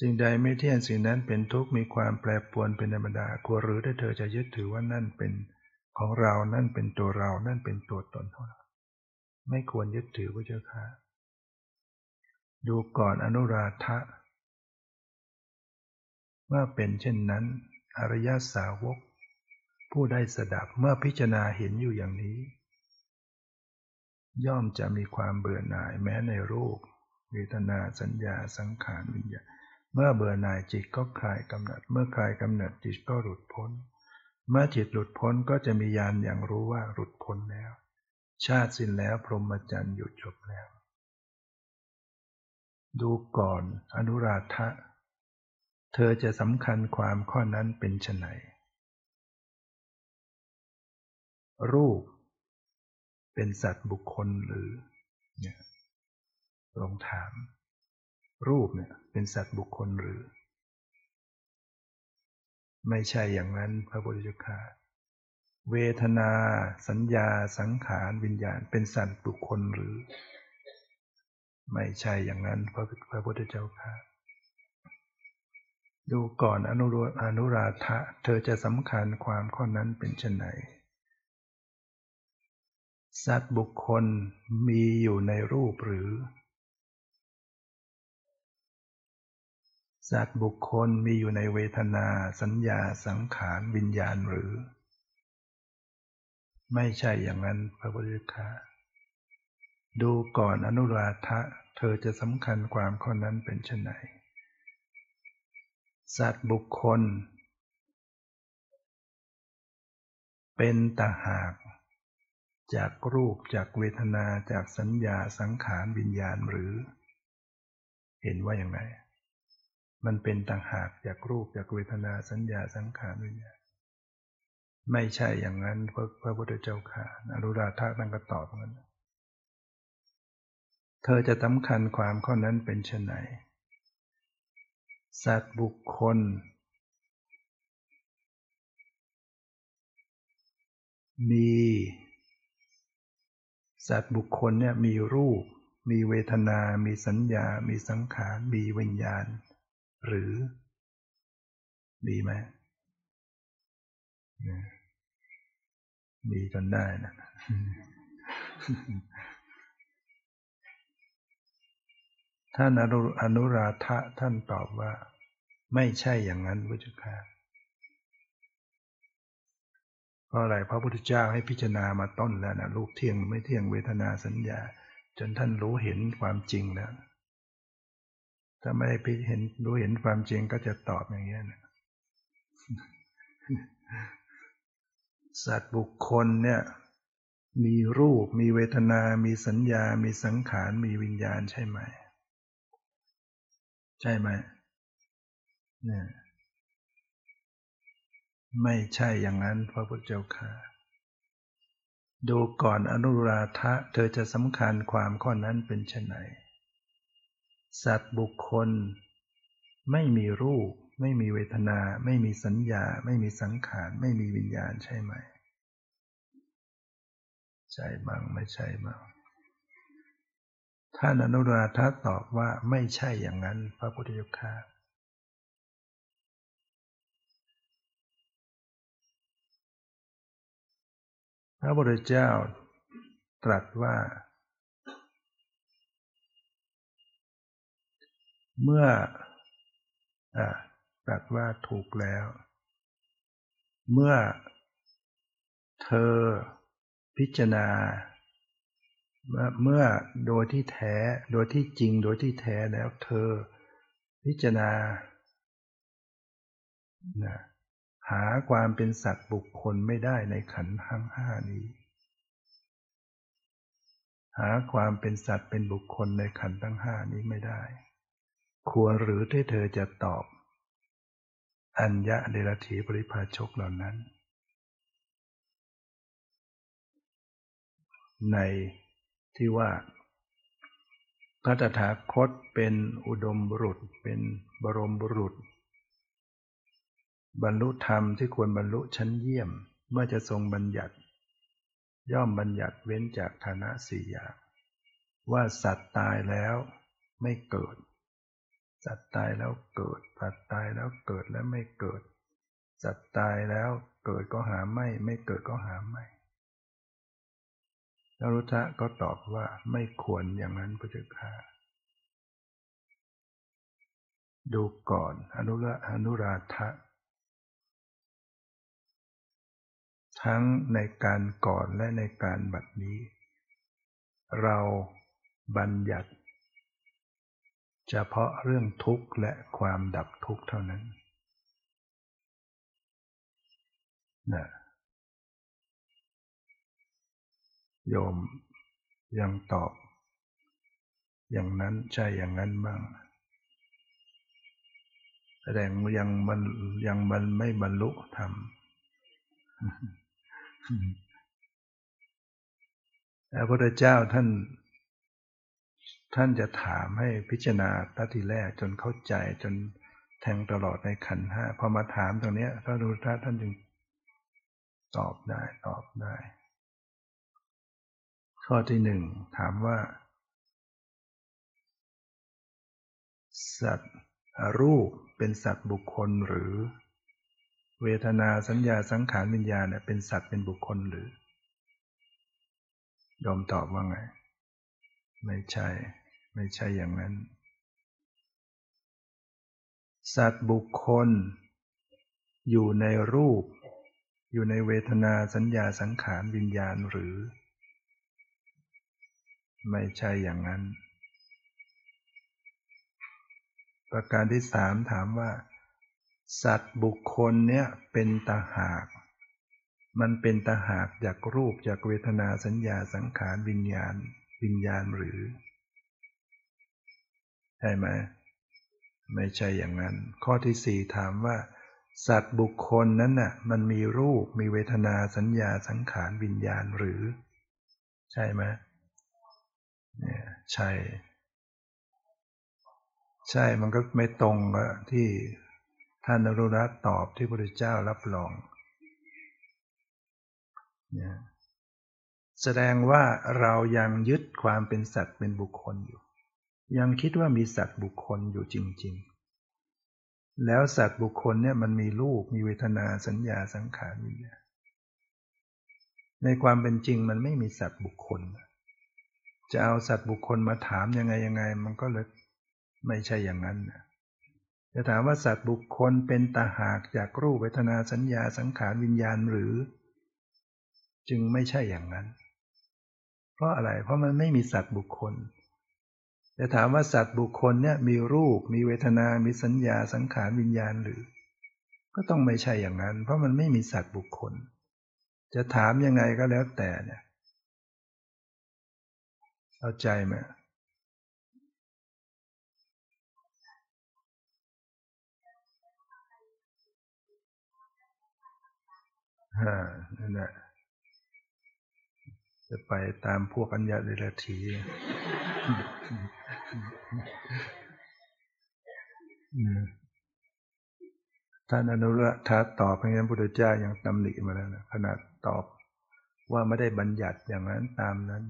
สิ่งใดไม่เที่ยงสิ่งนั้นเป็นทุกข์มีความแปรปรวนเป็นธรรมดากลัวหรือถ้าเธอจะยึดถือว่านั่นเป็น ของเรานั่นเป็นตัวเรานั่นเป็นตัวตนของเรา ไม่ควรยึดถือพระเจ้าค่ะ ดูก่อนอนุราธะเมื่อเป็นเช่นนั้น อริยสาวก ผู้ได้สดับเมื่อพิจารณาเห็นอยู่อย่างนี้ ย่อมจะมีความเบื่อหน่ายแม้ในรูป เวทนาสัญญาสังขารวิญญาเมื่อเบื่อหน่ายจิตก็คลายกำหนัด เมื่อคลายกำหนัดจิตก็หลุดพ้น เมื่อจิตหลุดพ้นก็จะมีญาณอย่างรู้ว่าหลุดพ้นแล้ว ชาติสิ้นแล้วพรหมจรรย์หยุดจบแล้ว ดูก่อนอนุราธะเธอจะสำคัญความข้อนั้นเป็นไฉนรูป เป็นสัตว์บุคคลหรือเนี่ยลองถาม รูปเนี่ยเป็นสัตว์บุคคลหรือ ไม่ใช่อย่างนั้นพระพุทธเจ้าค่ะเวทนา สัญญาสังขารวิญญาณเป็นสัตว์บุคคลหรือ ไม่ใช่อย่างนั้นพระพระพุทธเจ้าค่ะดูก่อนอนุรอนุราธะเธอจะสำคัญความข้อนั้นเป็นชนไหน สัตว์บุคคลมีอยู่ในรูปหรือ สัตว์บุคคลมีอยู่ในเวทนา สัญญาสังขารวิญญาณหรือ ไม่ใช่อย่างนั้นพระพุทธเจ้าดูก่อนอนุราธะเธอจะสำคัญความข้อนั้นเป็นชนไหน สัตว์บุคคล เป็นตาหาก จากรูปจากเวทนาจากสัญญาสังขารวิญญาณหรือ เห็นว่าอย่างไร มันเป็นต่างหากจากรูปจากเวทนาสัญญาสังขารวิญญาณไม่ใช่อย่างนั้นพระพระพุทธเจ้าค่ะอรุราธาตั้งก็ตอบงั้น เธอจะสำคัญความข้อนั้นเป็นเช่นไหน สัตว์บุคคล มีสัตว์บุคคลเนี่ยมีรูป มีเวทนา มีสัญญา มีสังขาร มีวิญญาณ หรือมีไหมมีจนได้นะท่านอนุราธะท่านตอบว่า ไม่ใช่อย่างนั้นพุทธค่าเพราะอะไรพระพุทธเจ้าให้พิจารณามาต้นแล้วนะรูปเที่ยงไม่เที่ยงเวทนาสัญญา จนท่านรู้เห็นความจริงแล้ว ถ้าไม่ได้พิเห็นรู้เห็นความจริงก็จะตอบอย่างนี้นะสัตว์บุคคลเนี่ย มีรูป มีเวทนา มีสัญญา มีสังขาร มีวิญญาณใช่ไหม ใช่ไหมเนี่ยไม่ใช่อย่างนั้นพระพุทธเจ้าค่ะ ดูก่อนอนุราธะ เธอจะสำคัญความข้อนั้นเป็นไฉน สัตว์บุคคล ไม่มีรูป ไม่มีเวทนา ไม่มีสัญญา ไม่มีสังขาร ไม่มีวิญญาณใช่ไหม ใช่บ้างไม่ใช่บ้างท่านอนุราธาตอบว่าไม่ใช่อย่างนั้น พระพุทธเจ้าค่ะพระพุทธเจ้าตรัสว่า เมื่ออตรัสว่าถูกแล้ว เมื่อเธอพิจารณา เมื่อโดยที่แท้ โดยที่จริงโดยที่แท้แล้ว เธอพิจารณาหาความเป็นสัตว์บุคคลไม่ได้ในขันธ์ทั้งห้านี้ หาความเป็นสัตว์เป็นบุคคลในขันธ์ทั้งห้านี้ไม่ได้ ควรหรือที่เธอจะตอบ อัญญะเดรถีปริภาชกเหล่านั้น ในที่ว่าพระตถาคตเป็นอุดมบุรุษเป็นบรมบุรุษ บรรลุธรรมที่ควรบรรลุชั้นเยี่ยมเมื่อจะทรงบัญญัติ ย่อมบัญญัติเว้นจากฐานะสี่อย่างว่าสัตว์ตายแล้วไม่เกิด สัตว์ตายแล้วเกิด สัตว์ตายแล้วเกิดและไม่เกิด สัตว์ตายแล้วเกิดก็หาไม่ ไม่เกิดก็หาไม่นรุทะก็ตอบว่าไม่ควรอย่างนั้นพระเจ้าค่ะดูก่อนอนุระอนุราธะทั้งในการก่อนและในการบัดนี้ เราบัญญัติ เฉพาะเรื่องทุกข์และความดับทุกข์เท่านั้นนะโยมยังตอบ อย่างนั้นใช่อย่างนั้นบ้างแสดงยังมันยังมันไม่บรรลุธรรมพระพุทธเจ้าท่าน ท่านจะถามให้พิจารณาตัทีแรกจนเข้าใจจนแทงตลอดในขันห้าพอมาถามตรงนี้พระรูทท่านจึงตอบได้ตอบได้ ข้อที่หนึ่งถามว่า สัตว์รูปเป็นสัตว์บุคคลหรือ เวทนาสัญญาสังขารวิญญาณเป็นสัตว์เป็นบุคคลหรือ ยอมตอบว่าไง ไม่ใช่ ไม่ใช่อย่างนั้น สัตว์บุคคล อยู่ในรูป อยู่ในเวทนาสัญญาสังขารวิญญาณหรือ ไม่ใช่อย่างนั้น ประการที่สามถามว่า สัตว์บุคคลเนี่ยเป็นตาหากมันเป็นตาหากจากรูปจากเวทนาสัญญาสังขารวิญญาณ วิญญาณหรือ ใช่ไหมไม่ใช่อย่างนั้น ข้อที่สี่ถามว่า สัตว์บุคคลนั้นน่ะ มันมีรูปมีเวทนาสัญญาสังขารวิญญาณหรือ ใช่ไหมเนี่ยใช่ ใช่มันก็ไม่ตรงกับที่ท่านนรุรัตตอบที่พระพุทธเจ้ารับรองเนี่ยแสดงว่าเรายังยึดความเป็นสัตว์เป็นบุคคลอยู่ ยังคิดว่ามีสัตว์บุคคลอยู่จริง ๆ แล้วสัตว์บุคคลเนี่ยมันมีรูปมีเวทนาสัญญาสังขารมีในความเป็นจริงมันไม่มีสัตว์บุคคล จะเอาสัตว์บุคคลมาถามยังไงยังไง มันก็เลยไม่ใช่อย่างนั้นจะถามว่าสัตว์บุคคลเป็นตาหากจากรูปเวทนาสัญญาสังขารวิญญาณหรือ จึงไม่ใช่อย่างนั้น เพราะอะไรเพราะมันไม่มีสัตว์บุคคล จะถามว่าสัตว์บุคคลเนี่ยมีรูป มีเวทนา มีสัญญาสังขารวิญญาณหรือ ก็ต้องไม่ใช่อย่างนั้น เพราะมันไม่มีสัตว์บุคคล จะถามยังไงก็แล้วแต่เนี่ยเข้าใจไหมฮ่านั่นแหละ จะไปตามพวกอัญญาเดรธีท่านอนุรักษ์ตอบพระนั้นพุทธเจ้ายังตำหนิมาแล้วนะขนาดตอบว่าไม่ได้บัญญัติอย่างนั้นตามนั้น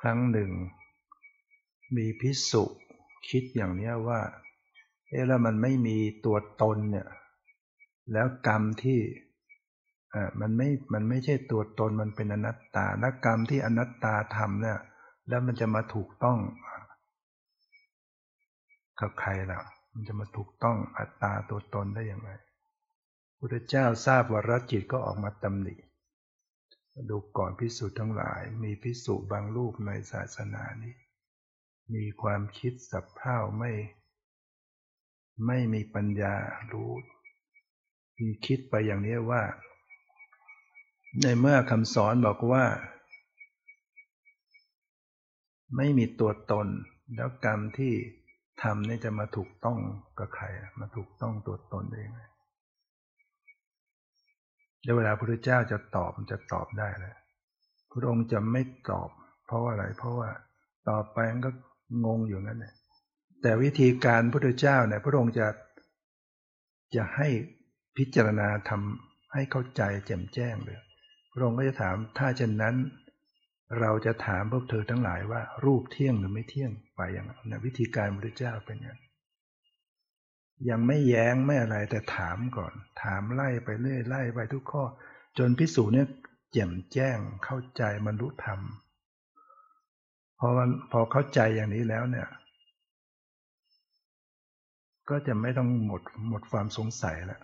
ครั้งหนึ่ง มีพิสุคิดอย่างนี้ว่า เอ๊ะแล้วมันไม่มีตัวตนเนี่ย แล้วกรรมที่อ่ามันไม่ มันไม่ใช่ตัวตน มันเป็นอนัตตา และกรรมที่อนัตตาทำเนี่ย แล้วมันจะมาถูกต้อง กับใครล่ะ มันจะมาถูกต้องอัตตาตัวตนได้อย่างไรพุทธเจ้าทราบวรจิตก็ออกมาตำหนิดูก่อนพิสูจน์ทั้งหลาย มีพิสูจบางรูปในศาสนานี้ มีความคิดสับเพ่าไม่ ไม่มีปัญญารู้มีคิดไปอย่างนี้ว่า ในเมื่อคำสอนบอกว่า ไม่มีตัวตน แล้วกรรมที่ทำนี่จะมาถูกต้องกับใครมาถูกต้องตัวตนได้ยังไงแล้วเวลาพระพุทธเจ้าจะตอบมันจะตอบได้เลยพระองค์จะไม่ตอบ เพราะว่าอะไร เพราะว่าตอบไปมันก็ งงอยู่นั่นแหละแต่วิธีการพระพุทธเจ้าเนี่ยพระองค์จะจะให้พิจารณาทำให้เข้าใจแจ่มแจ้งเลยพระองค์ก็จะถามถ้าเช่นนั้น เราจะถามพวกเธอทั้งหลายว่ารูปเที่ยงหรือไม่เที่ยงไปอย่างนั้นวิธีการพระพุทธเจ้าเป็นอย่างยังไม่แย้งไม่อะไรแต่ถามก่อน ถามไล่ไปเรื่อยไล่ไปทุกข้อ จนพิสูจน์เนี่ยแจ่มแจ้งเข้าใจบรรลุธรรม พอวันพอเข้าใจอย่างนี้แล้วเนี่ย ก็จะไม่ต้องหมดหมดความสงสัยแล้ว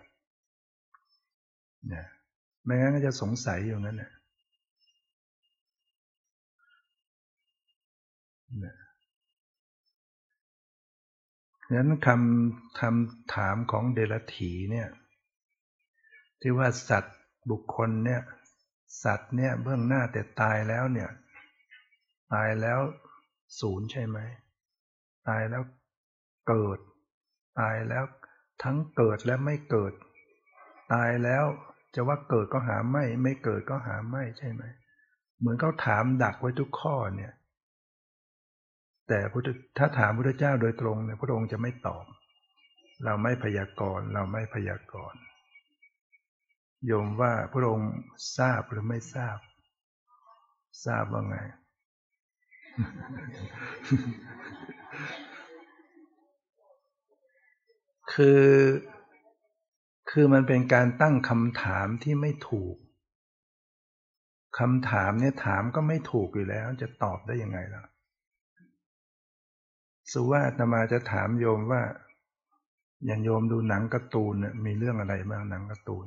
เนี่ยไม่งั้นก็จะสงสัยอยู่นั้นเนี่ยนั้นคำคำถามของเดลถีเนี่ย ที่ว่าสัตว์บุคคลเนี่ย สัตว์เนี่ยเบื้องหน้าแต่ตายแล้วเนี่ย ตายแล้วศูนย์ใช่ไหม ตายแล้วเกิด ตายแล้วทั้งเกิดและไม่เกิด ตายแล้วจะว่าเกิดก็หาไม่ ไม่เกิดก็หาไม่ใช่ไหม เหมือนเขาถามดักไว้ทุกข้อเนี่ย แต่ถ้าถามพระเจ้าโดยตรงเนี่ยพระองค์จะไม่ตอบ เราไม่พยากรณ์เราไม่พยากรณ์โยมว่าพระองค์ทราบหรือไม่ทราบ ทราบว่าไง คือ คือมันเป็นการตั้งคำถามที่ไม่ถูกคำถามเนี่ยถามก็ไม่ถูกอยู่แล้ว จะตอบได้ยังไงล่ะสุว่าตมาจะถามโยมว่า อย่างโยมดูหนังการ์ตูนเนี่ยมีเรื่องอะไรบ้างหนังการ์ตูน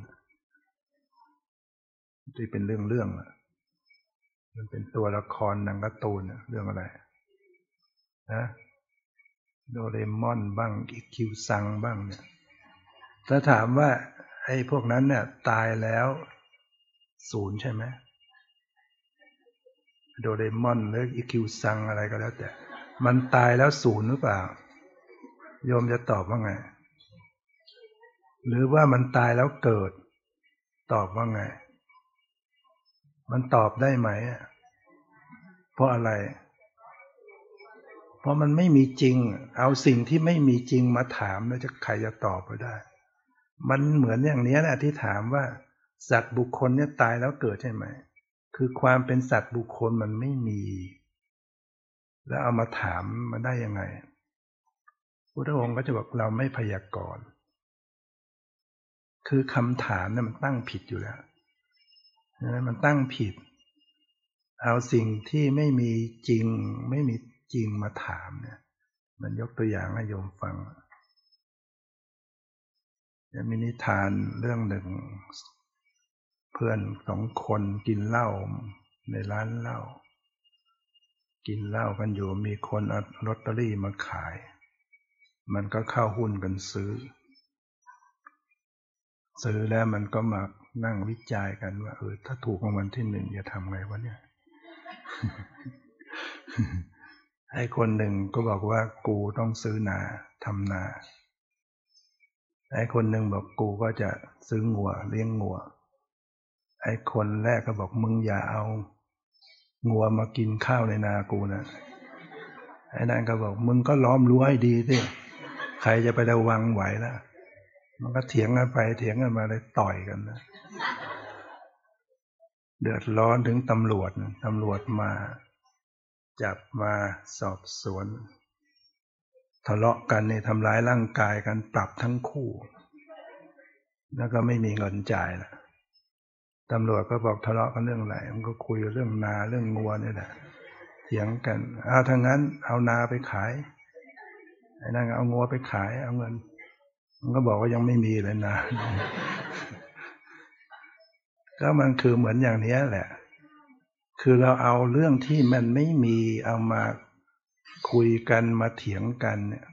ที่เป็นเรื่องเรื่องอะ มันเป็นตัวละครหนังการ์ตูนเรื่องอะไรนะโดเรมอนบ้างอีคิวซังบ้างเนี่ยถ้าถามว่าไอ้พวกนั้นเนี่ยตายแล้วศูนย์ใช่ไหมโดเรมอนหรืออีคิวซังอะไรก็แล้วแต่ มันตายแล้วศูนย์หรือเปล่า โยมจะตอบว่าไง หรือว่ามันตายแล้วเกิด ตอบว่าไง มันตอบได้ไหม เพราะอะไร เพราะมันไม่มีจริง เอาสิ่งที่ไม่มีจริงมาถามแล้วจะใครจะตอบไปได้ มันเหมือนอย่างนี้แหละที่ถามว่า สัตว์บุคคลเนี่ยตายแล้วเกิดใช่ไหม คือความเป็นสัตว์บุคคลมันไม่มี แล้วเอามาถามมาได้ยังไงพุทธองค์ก็จะบอกเราไม่พยากรณ์ คือคำถามเนี่ยมันตั้งผิดอยู่แล้ว นะมันตั้งผิด เอาสิ่งที่ไม่มีจริง ไม่มีจริงมาถามเนี่ย มันยกตัวอย่างให้โยมฟังจะมีนิทานเรื่องหนึ่ง เพื่อนสองคนกินเหล้าในร้านเหล้ากินเหล้ากันอยู่มีคนเอาลอตเตอรี่มาขาย มันก็เข้าหุ้นกันซื้อ ซื้อแล้วมันก็มา นั่งวิจัยกันว่าเออถ้าถูกรางวัลที่หนึ่งจะทำไงวะเนี่ยไอ้คนหนึ่งก็บอกว่ากูต้องซื้อนาทำนาไอ้คนหนึ่งบอกกูก็จะซื้องัวเลี้ยงงัว ไอ้คนแรกก็บอกมึงอย่าเอา งัวมากินข้าวในนากูนะไอ้นั่นก็บอกมึงก็ล้อมรั้วให้ดีสิใครจะไประวังไหวล่ะ มันก็เถียงกันไปเถียงกันมาเลยต่อยกันนะ เดือดร้อนถึงตำรวจตำรวจมา จับมาสอบสวน ทะเลาะกันในทำร้ายร่างกายกันปรับทั้งคู่ แล้วก็ไม่มีเงินจ่ายละตำรวจก็บอกทะเลาะกันเรื่องอะไรมันก็คุยเรื่องนาเรื่องงัวนี่แหละเถียงกันเอาทางนั้น เอานาไปขายไอ้นั่นเอางัวไปขายเอาเงิน มันก็บอกว่ายังไม่มีเลยนะ ก็มันคือเหมือนอย่างนี้แหละ คือเราเอาเรื่องที่มันไม่มีเอามาคุยกันมาเถียงกันเนี่ย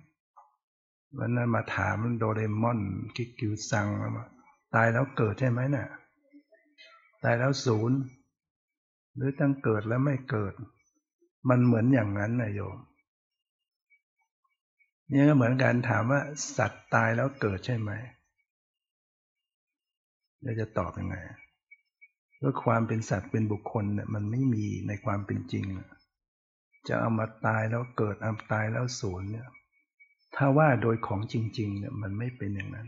วันนั้นมาถามโดเรมอนกิกิวซังมาตายแล้วเกิดใช่ไหมเนี่ยตายแล้วศูนย์ หรือตั้งเกิดแล้วไม่เกิด มันเหมือนอย่างนั้นนะโยมนี่ก็เหมือนกันถามว่า สัตว์ตายแล้วเกิดใช่ไหมเราจะตอบยังไง เพราความเป็นสัตว์เป็นบุคคลเนี่ยมันไม่มีในความเป็นจริง จะเอามาตายแล้วเกิดเอาตายแล้วสูญเนี่ย ถ้าว่าโดยของจริง ๆ เนี่ยมันไม่เป็นอย่างนั้น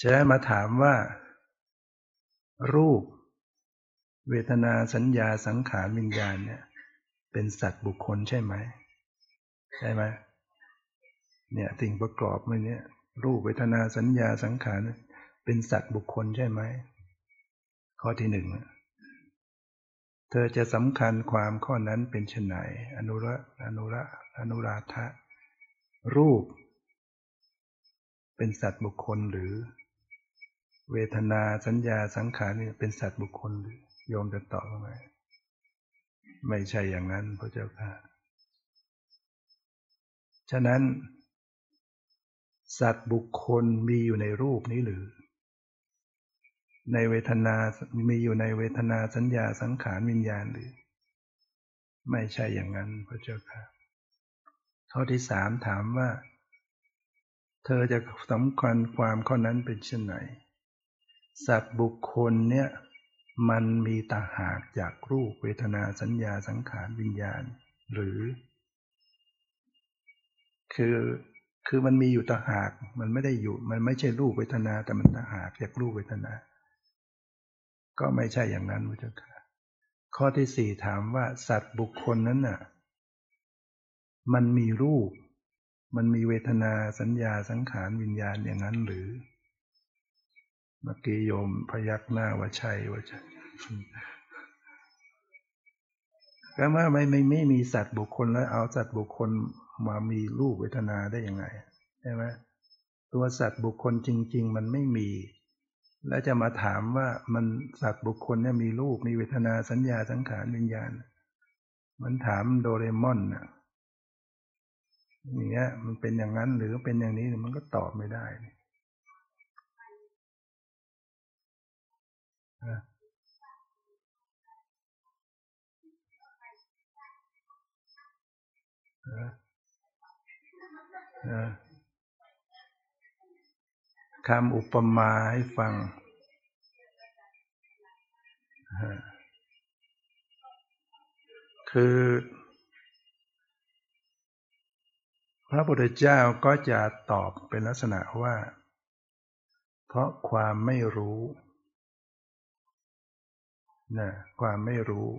จะได้มาถามว่า รูป เวทนาสัญญาสังขารวิญญาณเนี่ย เป็นสัตว์บุคคลใช่ไหมใช่ไหมเนี่ยสิ่งประกอบมันเนี่ย รูปเวทนาสัญญาสังขารเป็นสัตว์บุคคลใช่ไหม ข้อที่หนึ่งเธอจะสำคัญความข้อนั้นเป็นชนไหนอนุระอนุระอนุราธะรูป เป็นสัตว์บุคคลหรือ เวทนาสัญญาสังขารนี่เป็นสัตว์บุคคลหรือโยมจะตอบว่าไงไม่ใช่อย่างนั้นพระเจ้าค่ะ ฉะนั้น สัตว์บุคคลมีอยู่ในรูปนี้หรือ ในเวทนา มีอยู่ในเวทนาสัญญาสังขารวิญญาณหรือ ไม่ใช่อย่างนั้นพระเจ้าค่ะ ข้อที่สามถามว่า เธอจะสำคัญความข้อนั้นเป็นเช่นไหน สัตว์บุคคลเนี่ย มันมีต่างหากจากรูปเวทนาสัญญาสังขารวิญญาณ หรือ คือคือมันมีอยู่ต่างหาก มันไม่ได้อยู่ มันไม่ใช่รูปเวทนา แต่มันต่างหากจากรูปเวทนา ก็ไม่ใช่อย่างนั้นพระเจ้าค่ะข้อที่สี่ถามว่าสัตว์บุคคลนั้นน่ะ มันมีรูป มันมีเวทนาสัญญาสังขารวิญญาณอย่างนั้นหรือ เมื่อกี้โยมพยักหน้าว่าใช่ว่าใช่ก็เมื่อไม่ไม่ไม่มีสัตว์บุคคลแล้วเอาสัตว์บุคคลมามีรูปเวทนาได้ยังไงใช่ไหมตัวสัตว์บุคคลจริง ๆ มันไม่มี แล้วจะมาถามว่ามันสัตว์บุคคลเนี่ยมีรูปมีเวทนาสัญญาสังขารวิญญาณ มันถามโดเรมอนน่ะอย่างเงี้ย มันเป็นอย่างนั้นหรือเป็นอย่างนี้มันก็ตอบไม่ได้ คำอุปมาให้ฟัง คือ พระพุทธเจ้าก็จะตอบเป็นลักษณะว่า เพราะความไม่รู้นะความไม่รู้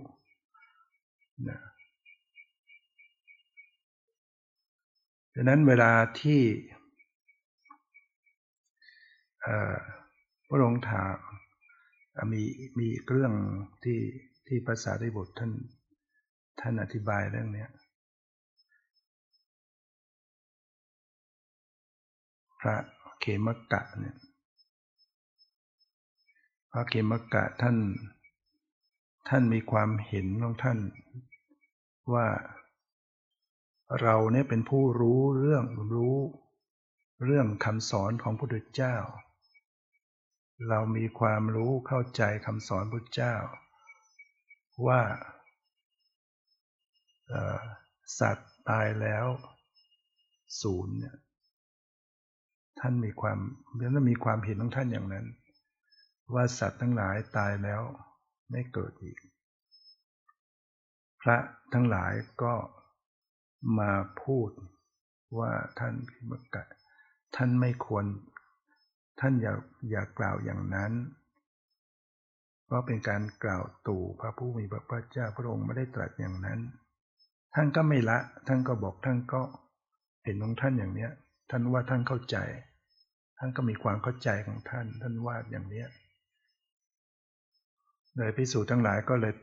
นะดังนั้นเวลาที่ พระองค์ถามมีมีเรื่องที่ที่ภาษาได้บทท่านท่านอธิบายเรื่องนี้พระเขมกะเนี่ยพระเขมกะท่านท่านมีความเห็นของท่านว่าเราเนี่ยเป็นผู้รู้เรื่องรู้เรื่องคำสอนของพระพุทธเจ้า เรามีความรู้เข้าใจคำสอนพุทธเจ้า ว่าสัตว์ตายแล้วศูนย์เนี่ยท่านมีความเรื่องมีความเห็นของท่านอย่างนั้น ว่าสัตว์ทั้งหลายตายแล้วไม่เกิดอีก พระทั้งหลายก็มาพูดว่าท่านพิมกะท่านไม่ควร ท่านอย่าอย่ากล่าวอย่างนั้น เพราะเป็นการกล่าวตู่พระผู้มีพระภาคเจ้าพระองค์ไม่ได้ตรัสอย่างนั้น ท่านก็ไม่ละ ท่านก็บอกท่านก็เห็นของท่านอย่างเนี้ย ท่านว่าท่านเข้าใจ ท่านก็มีความเข้าใจของท่าน ท่านว่าอย่างเนี้ยเลยพิสูจน์ทั้งหลายก็เลย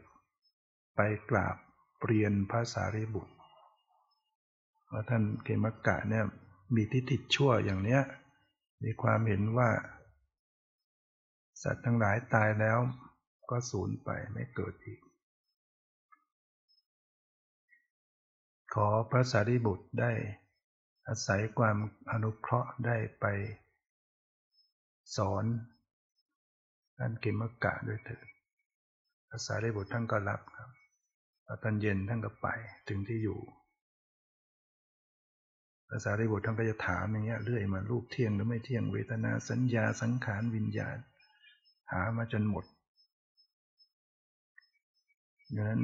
ไปกราบเรียนพระสารีบุตรว่าท่านเกมกะเนี่ยมีทิฏฐิชั่วอย่างเนี้ย มีความเห็นว่า สัตว์ทั้งหลายตายแล้วก็สูญไปไม่เกิดอีก ขอพระสารีบุตรได้อาศัยความอนุเคราะห์ได้ไป สอนท่านเกมกะด้วยเถิดพระสารีบุตรท่านก็รับครับตอนเย็นท่านก็ไปถึงที่อยู่ ภาษาริบุตรท่านก็จะถามอย่างเงี้ยเรื่อยมารูปเที่ยงหรือไม่เที่ยงเวทนาสัญญาสังขารวิญญาณ หามาจนหมดดังนั้น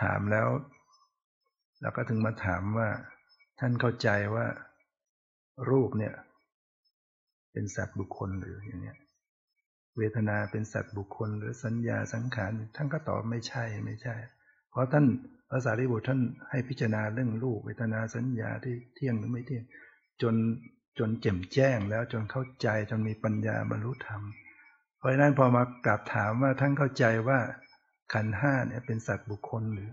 ถามแล้วเราก็ถึงมาถามว่า ท่านเข้าใจว่า รูปเนี่ย เป็นสัตว์บุคคลหรืออย่างเนี้ยเวทนาเป็นสัตว์บุคคล หรือสัญญาสังขารท่านก็ตอบไม่ใช่ไม่ใช่ เพราะท่านภาษาริบุตรท่านให้พิจารณาเรื่องรูปเวทนาสัญญาที่เที่ยงหรือไม่เที่ยง จนจนแจ่มแจ้งแล้วจนเข้าใจจนมีปัญญาบรรลุธรรม เพราะฉะนั้นพอมากราบถามว่าท่านเข้าใจว่าขันห้าเนี่ยเป็นสัตว์บุคคลหรือ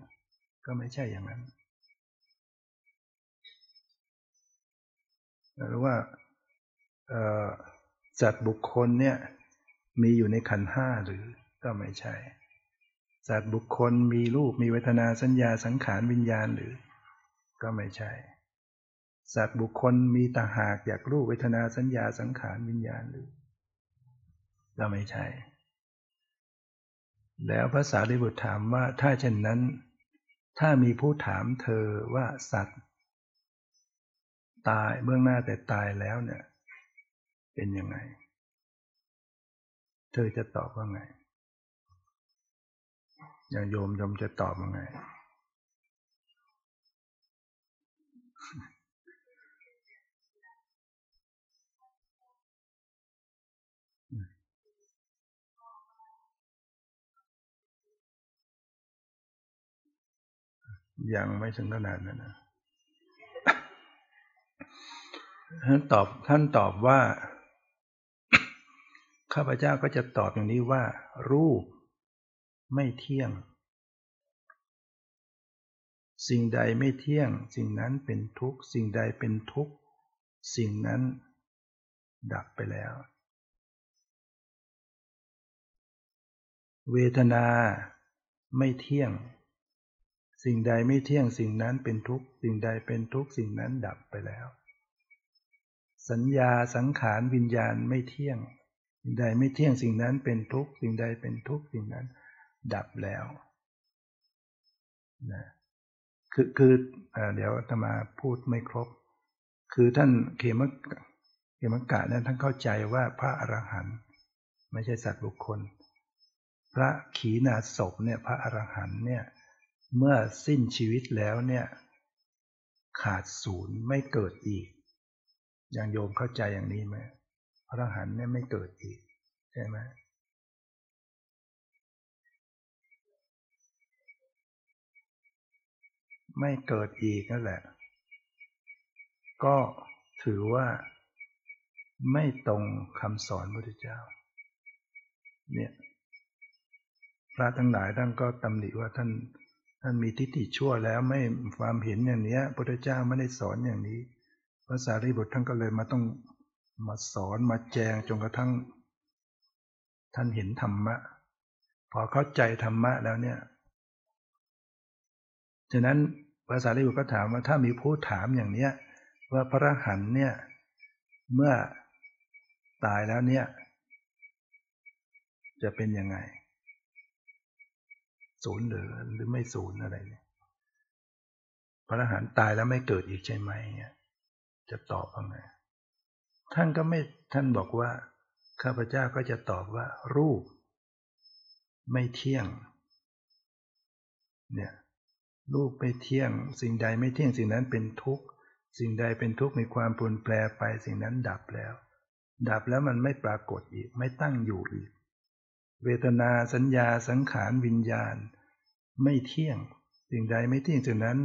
ก็ไม่ใช่อย่างนั้นหรือว่าสัตว์บุคคลเนี่ยมีอยู่ในขันห้าหรือก็ไม่ใช่ สัตว์บุคคลมีรูปมีเวทนาสัญญาสังขารวิญญาณหรือ ก็ไม่ใช่ สัตว์บุคคลมีต่างหากอยากรูปเวทนาสัญญาสังขารวิญญาณหรือ ก็ไม่ใช่ แล้วพระสารีบุตรถามว่าถ้าเช่นนั้น ถ้ามีผู้ถามเธอว่าสัตว์ ตายเบื้องหน้าแต่ตายแล้วเนี่ย เป็นยังไง เธอจะตอบว่าไง อย่างโยมโยมจะตอบว่าไง ยังไม่ถึงขนาดนั้นนะท่านตอบท่านตอบว่า ข้าพเจ้าก็จะตอบอย่างนี้ว่า รูป ไม่เที่ยง สิ่งใดไม่เที่ยง สิ่งนั้นเป็นทุกข์ สิ่งใดเป็นทุกข์ สิ่งนั้นดับไปแล้ว เวทนาไม่เที่ยง สิ่งใดไม่เที่ยง สิ่งนั้นเป็นทุกข์ สิ่งใดเป็นทุกข์ สิ่งนั้นดับไปแล้ว สัญญาสังขารวิญญาณไม่เที่ยง สิ่งใดไม่เที่ยง สิ่งนั้นเป็นทุกข์ สิ่งใดเป็นทุกข์ สิ่งนั้น ดับแล้วนะคือคือเดี๋ยวธรรมาพูดไม่ครบ คือท่านเขมเขมกะนั้นท่านเข้าใจว่าพระอรหันต์ไม่ใช่สัตว์บุคคล พระขีณาสพเนี่ยพระอรหันต์เนี่ยเมื่อสิ้นชีวิตแล้วเนี่ยขาดศูนย์ไม่เกิดอีก อย่างโยมเข้าใจอย่างนี้ไหมพระอรหันต์เนี่ยไม่เกิดอีกใช่ไหม ไม่เกิดอีกนั่นแหละ ก็ถือว่าไม่ตรงคำสอนพระพุทธเจ้า เนี่ยพระทั้งหลายท่านก็ตำหนิว่าท่านท่านมีทิฏฐิชั่วแล้วไม่ความเห็นอย่างนี้พระพุทธเจ้าไม่ได้สอนอย่างนี้พระสารีบุตรท่านก็เลยมาต้องมาสอนมาแจงจนกระทั่ง ท่านเห็นธรรมะ พอเข้าใจธรรมะแล้วเนี่ย ฉะนั้นาษาลิบุตรก็ถามว่าถ้ามีผู้ถามอย่างเนี้ย ว่าพระหันเนี่ย เมื่อตายแล้วเนี่ย จะเป็นยังไง ศูนย์หรือหรือไม่ศูนย์อะไรเนี่ยพระหันตายแล้วไม่เกิดอีกใช่ไหมเนี่ยจะตอบว่าไงท่านก็ไม่ท่านบอกว่า ข้าพเจ้าก็จะตอบว่า รูป ไม่เที่ยง เนี่ย รูปไม่เที่ยง สิ่งใดไม่เที่ยงสิ่งนั้นเป็นทุกข์ สิ่งใดเป็นทุกข์มีความปรุนแปรไปสิ่งนั้นดับแล้ว ดับแล้วมันไม่ปรากฏอีกไม่ตั้งอยู่อีก เวทนาสัญญาสังขารวิญญาณ ไม่เที่ยง สิ่งใดไม่เที่ยงสิ่งนั้น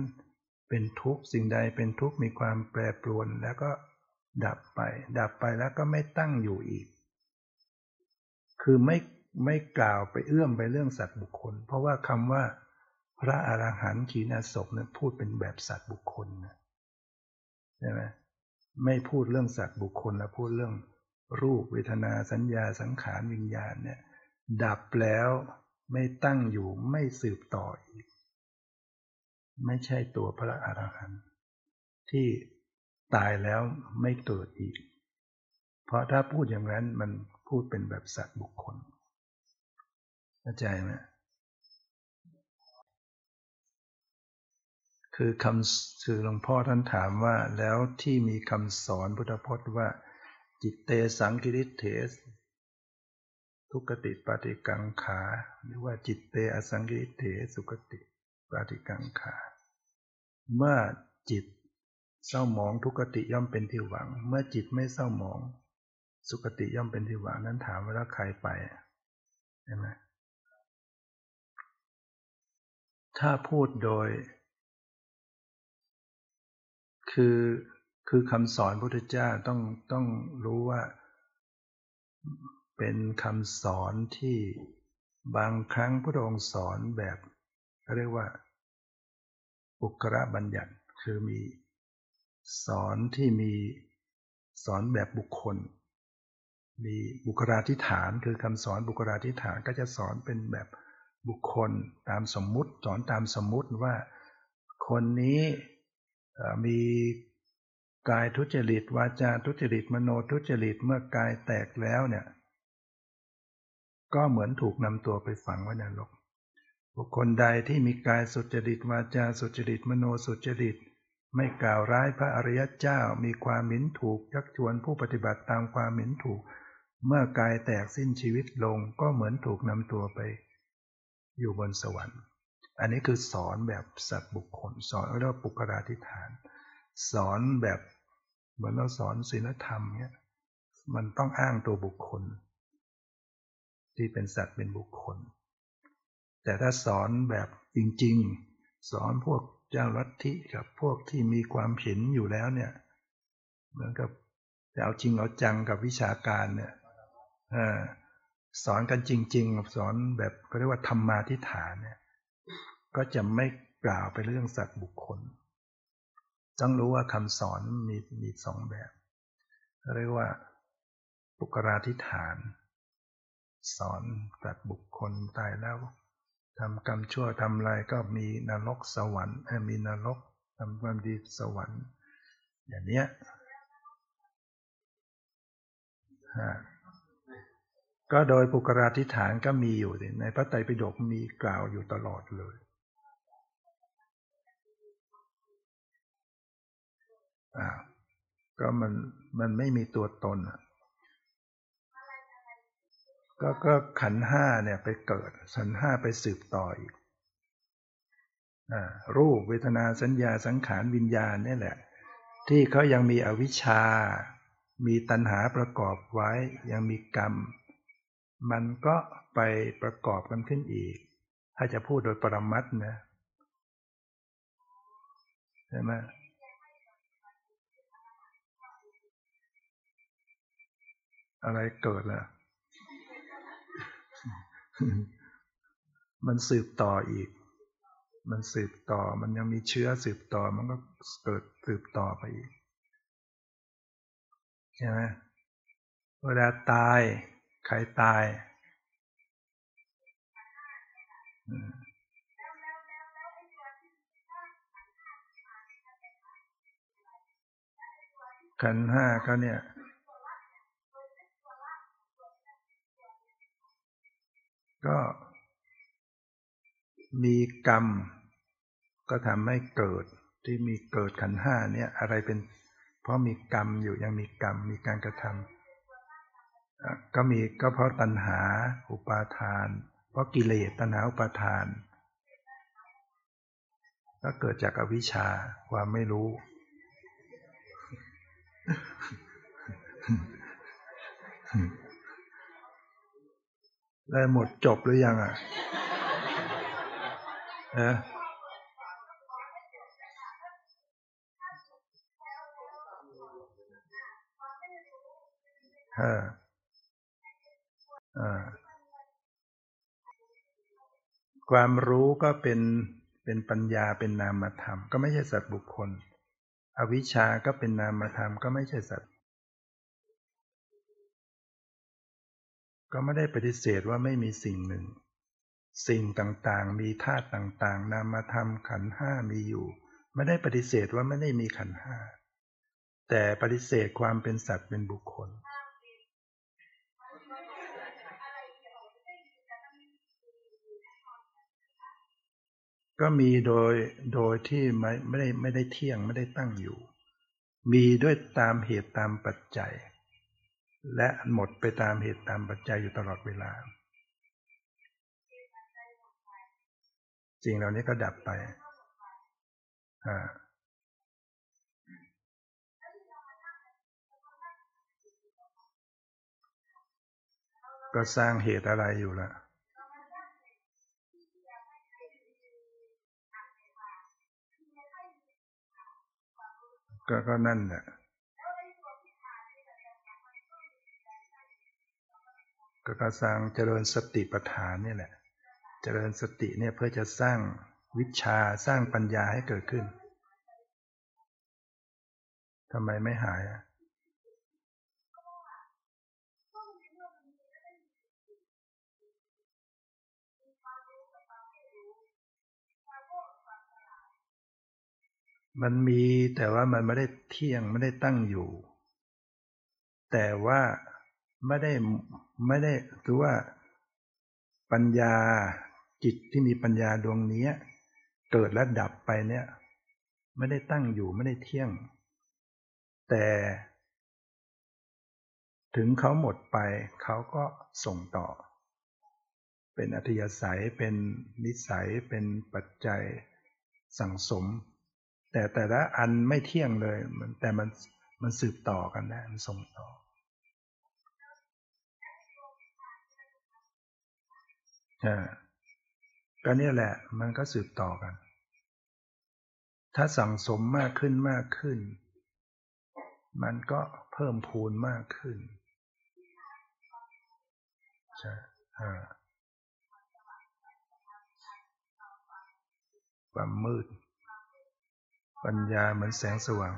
เป็นทุกข์สิ่งใดเป็นทุกข์มีความแปรปรวนแล้วก็ดับไป ดับไปแล้วก็ไม่ตั้งอยู่อีก คือไม่ไม่กล่าวไปเอื้อมไปเรื่องสัตว์บุคคล เพราะว่าคำว่า พระอรหันต์ขีณาศพนั้นพูดเป็นแบบสัตว์บุคคลนะใช่ไหมไม่พูดเรื่องสัตว์บุคคลแล้วพูดเรื่องรูปเวทนาสัญญาสังขารวิญญาณเนี่ยดับแล้วไม่ตั้งอยู่ไม่สืบต่ออีก ไม่ใช่ตัวพระอรหันต์ที่ตายแล้วไม่เกิดอีก เพราะถ้าพูดอย่างนั้นมันพูดเป็นแบบสัตว์บุคคลเข้าใจไหม คือคำคือหลวงพ่อท่านถามว่าแล้วที่มีคำสอนพุทธพจน์ว่า จิตเตสังกิริเทส ทุกติปฏิกังขา หรือว่าจิตเตอสังกิริเทสุกติปฏิกังขา เมื่อจิตเศร้าหมองทุกติย่อมเป็นที่หวัง เมื่อจิตไม่เศร้าหมอง สุกติย่อมเป็นที่หวังนั้นถามว่าแล้วใครไปใช่ไหมถ้าพูดโดย คือคือคำสอนพุทธเจ้าต้องต้องรู้ว่า เป็นคำสอนที่บางครั้งพระองค์สอนแบบเรียกว่า อุกระบัญญัติคือมีสอนที่มีสอนแบบบุคคล มีบุคลาธิฐานคือคำสอนบุคลาธิฐานก็จะสอนเป็นแบบบุคคลตามสมมุติ สอนตามสมมุติว่า คนนี้ มีกายทุจริตวาจาทุจริตมโนทุจริตเมื่อกายแตกแล้วเนี่ย ก็เหมือนถูกนำตัวไปฝังไว้ในโลกบุคคลใดที่มีกายสุจริตวาจาสุจริตมโนสุจริต ไม่กล่าวร้ายพระอริยเจ้ามีความหมิ่นถูกยักชวนผู้ปฏิบัติตามความหมิ่นถูก เมื่อกายแตกสิ้นชีวิตลงก็เหมือนถูกนำตัวไป อยู่บนสวรรค์ อันนี้คือสอนแบบสัตว์บุคคล สอนเรียกว่าปุกราธิฐาน สอนแบบเหมือนเราสอนศีลธรรมเนี่ยมันต้องอ้างตัวบุคคล ที่เป็นสัตว์เป็นบุคคล แต่ถ้าสอนแบบจริง ๆ สอนพวกเจ้าลัทธิกับพวกที่มีความเห็นอยู่แล้วเนี่ย เหมือนกับจะเอาจริงเอาจังกับวิชาการเนี่ยสอนกันจริง ๆ สอนแบบเขาเรียกว่าธรรมาทิฐานเนี่ย ก็จะไม่กล่าวไปเรื่องสัตว์บุคคล ต้องรู้ว่าคำสอนมีมีสองแบบ เรียกว่าปุกราธิฐาน สอนสัตว์บุคคลตายแล้วทำกรรมชั่วทำอะไรก็มีนรกสวรรค์มีนรกทำความดีสวรรค์ อย่างเนี้ยก็โดยปุกราธิฐานก็มีอยู่ในพระไตรปิฎกมีกล่าวอยู่ตลอดเลย ก็มันมันไม่มีตัวตนก็ก็ขันห้าเนี่ยไปเกิด สันห้าไปสืบต่ออีกรูปเวทนาสัญญาสังขารวิญญาณนี่แหละ ที่เขายังมีอวิชชา มีตัณหาประกอบไว้ ยังมีกรรม มันก็ไปประกอบกันขึ้นอีก ถ้าจะพูดโดยปรมัตนะใช่ไหม อะไรเกิดล่ะ มันสืบต่ออีก มันสืบต่อ มันยังมีเชื้อสืบต่อ มันก็เกิดสืบต่อไปอีก ใช่ไหมเวลาตาย ใครตาย ขันห้าก็เนี่ย ก็มีกรรม ก็ทำให้เกิดที่มีเกิดขันห้าเนี่ยอะไรเป็น เพราะมีกรรมอยู่ยังมีกรรมมีการกระทำก็มีก็เพราะตัณหาอุปาทาน เพราะกิเลสตัณหาอุปาทาน ก็เกิดจากอวิชชาความไม่รู้ ได้หมดจบหรือยังอะฮะเอออ่าความรู้ก็เป็นเป็นปัญญาเป็นนามธรรม ก็ไม่ใช่สัตว์บุคคล อวิชชาก็เป็นนามธรรม ก็ไม่ใช่สัตว์ ก็ไม่ได้ปฏิเสธว่าไม่มีสิ่งหนึ่ง สิ่งต่างๆ มีธาตุต่างๆ นามธรรมขันห้ามีอยู่ ไม่ได้ปฏิเสธว่าไม่ได้มีขันห้า แต่ปฏิเสธความเป็นสัตว์เป็นบุคคล ก็มีโดยโดยที่ไม่ไม่ได้ไม่ได้เที่ยงไม่ได้ตั้งอยู่ มีด้วยตามเหตุตามปัจจัย และหมดไปตามเหตุตามปัจจัยอยู่ตลอดเวลาสิ่งเหล่านี้ก็ดับไป อ่าก็สร้างเหตุอะไรอยู่ล่ะก็ก็นั่นแหละ ก็การสร้างเจริญสติปัฏฐานนี่แหละ เจริญสติเนี่ยเพื่อจะสร้างวิชาสร้างปัญญาให้เกิดขึ้นทำไมไม่หายอะมันมีแต่ว่ามันไม่ได้เที่ยงไม่ได้ตั้งอยู่ แต่ว่า ไม่ได้ไม่ได้คือว่าปัญญาจิตที่มีปัญญาดวงนี้เกิดและดับไปเนี่ย ไม่ได้ตั้งอยู่ไม่ได้เที่ยง แต่ ถึงเขาหมดไปเขาก็ส่งต่อ เป็นอัธยาศัยเป็นนิสัยเป็นปัจจัยสั่งสม แต่แต่ละอันไม่เที่ยงเลยมันแต่มันมันสืบต่อกันได้มันส่งต่อ ก็เนี่ยแหละ มันก็สืบต่อกัน ถ้าสั่งสมมากขึ้นมากขึ้น มันก็เพิ่มพูนมากขึ้นใช่ความมืด ปัญญาเหมือนแสงสว่าง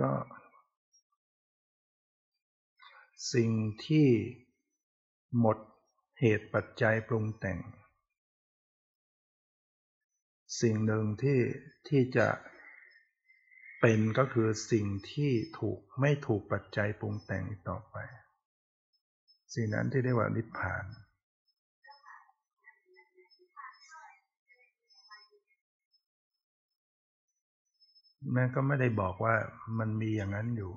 ก็ สิ่งที่หมดเหตุปัจจัยปรุงแต่ง สิ่งหนึ่งที่ที่จะเป็นก็คือสิ่งที่ถูกไม่ถูกปัจจัยปรุงแต่งต่อไป สิ่งนั้นที่เรียกว่านิพพาน ม่ก็ไม่ได้บอกว่ามันมีอย่างนั้นอยู่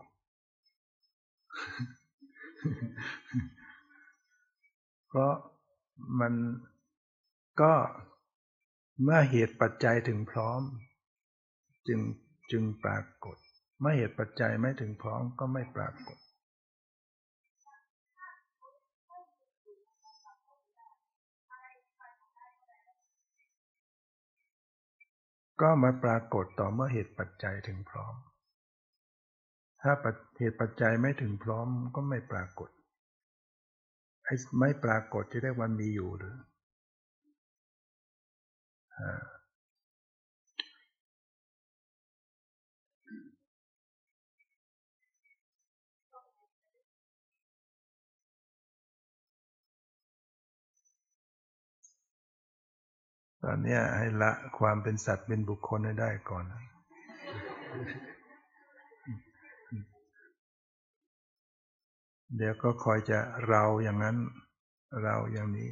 เพราะมันก็เมื่อเหตุปัจจัยถึงพร้อม จึงจึงปรากฏ เมื่อเหตุปัจจัยไม่ถึงพร้อมก็ไม่ปรากฏ ก็มาปรากฏต่อเมื่อเหตุปัจจัยถึงพร้อม ถ้าเหตุปัจจัยไม่ถึงพร้อมก็ไม่ปรากฏไอ้ไม่ปรากฏจะเรียกว่ามีอยู่หรือ ตอนนี้ให้ละความเป็นสัตว์เป็นบุคคลให้ได้ก่อน เดี๋ยวก็คอยจะเราอย่างนั้น เราอย่างนี้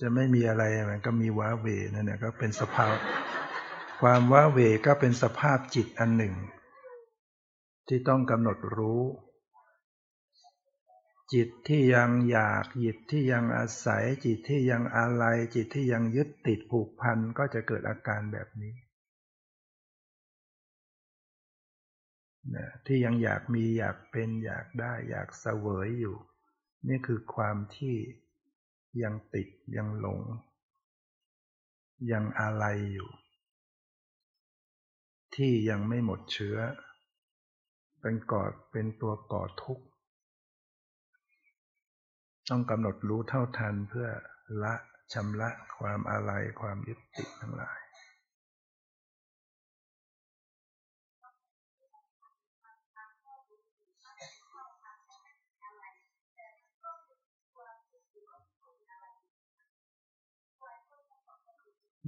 จะไม่มีอะไรมันก็มีว้าเวนั่นแหละก็เป็นสภาพ ความว้าเวก็เป็นสภาพจิตอันหนึ่ง ที่ต้องกำหนดรู้ จิตที่ยังอยาก จิตที่ยังอาศัย จิตที่ยังอะไรจิตที่ยังยึดติดผูกพันก็จะเกิดอาการแบบนี้นะที่ยังอยากมีอยากเป็นอยากได้ อยากเสวยอยู่ นี่คือความที่ยังติดยังหลง ยังอะไรอยู่ ที่ยังไม่หมดเชื้อ เป็นก่อเป็นตัวก่อทุกข์ ต้องกำหนดรู้เท่าทันเพื่อละชำระความอะไรความยึดติดทั้งหลาย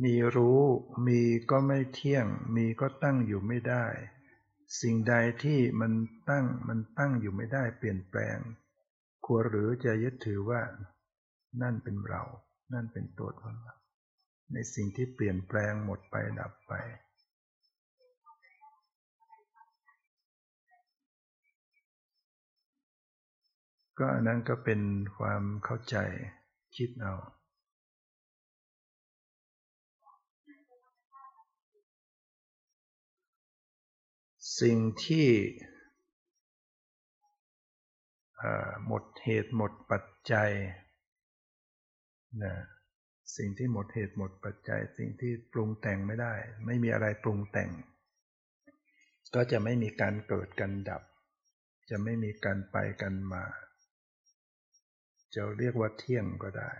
มีรู้ มีก็ไม่เที่ยง มีก็ตั้งอยู่ไม่ได้ สิ่งใดที่มันตั้งมันตั้งอยู่ไม่ได้เปลี่ยนแปลง ควรหรือจะยึดถือว่า นั่นเป็นเรา นั่นเป็นตัวตนเราในสิ่งที่เปลี่ยนแปลงหมดไปดับไป ก็อันนั้นก็เป็นความเข้าใจคิดเอา สิ่งที่หมดเหตุหมดปัจจัยนะสิ่งที่หมดเหตุหมดปัจจัย สิ่งที่ปรุงแต่งไม่ได้ ไม่มีอะไรปรุงแต่ง ก็จะไม่มีการเกิดกันดับ จะไม่มีการไปกันมา จะเรียกว่าเที่ยงก็ได้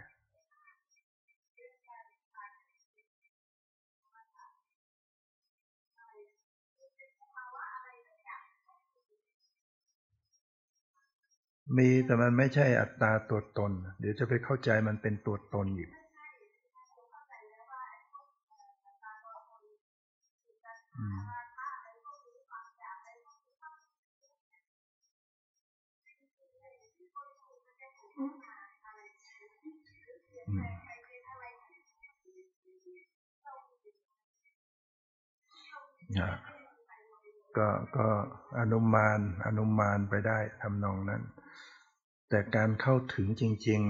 มีแต่มันไม่ใช่อัตตาตัวตน เดี๋ยวจะไปเข้าใจมันเป็นตัวตนอยู่ก็ก็อนุมานอนุมานไปได้ทำนองนั้น แต่การเข้าถึงจริง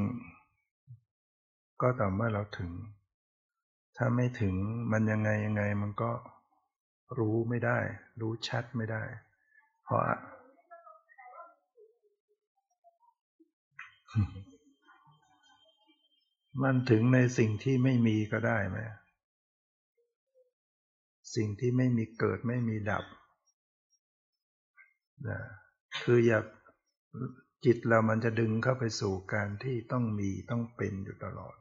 ๆ ก็ต่อเมื่อเราถึง ถ้าไม่ถึงมันยังไงยังไงมันก็รู้ไม่ได้ รู้ชัดไม่ได้ เพราะมันถึงในสิ่งที่ไม่มีก็ได้ไหมสิ่งที่ไม่มีเกิดไม่มีดับนะคืออย่า จิตเรามันจะดึงเข้าไปสู่การที่ต้องมีต้องเป็นอยู่ตลอด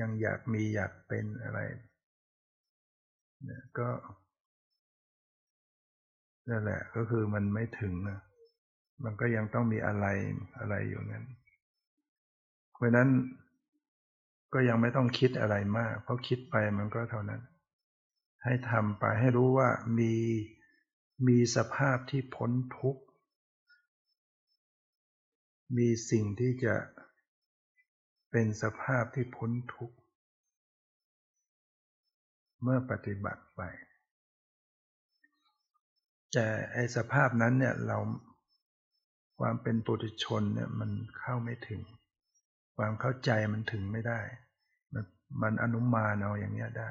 ยังอยากมีอยากเป็นอะไรเนี่ยก็นั่นแหละก็คือมันไม่ถึงนะมันก็ยังต้องมีอะไรอะไรอยู่นั้นเพราะนั้นก็ยังไม่ต้องคิดอะไรมาก เพราะคิดไปมันก็เท่านั้น ให้ทำไปให้รู้ว่ามีมีสภาพที่พ้นทุกข์ มีสิ่งที่จะเป็นสภาพที่พ้นทุกข์ เมื่อปฏิบัติไป แต่ไอสภาพนั้นเนี่ยเราความเป็นปุถุชนเนี่ยมันเข้าไม่ถึง ความเข้าใจมันถึงไม่ได้ มันมันอนุมานเอาอย่างเนี้ยได้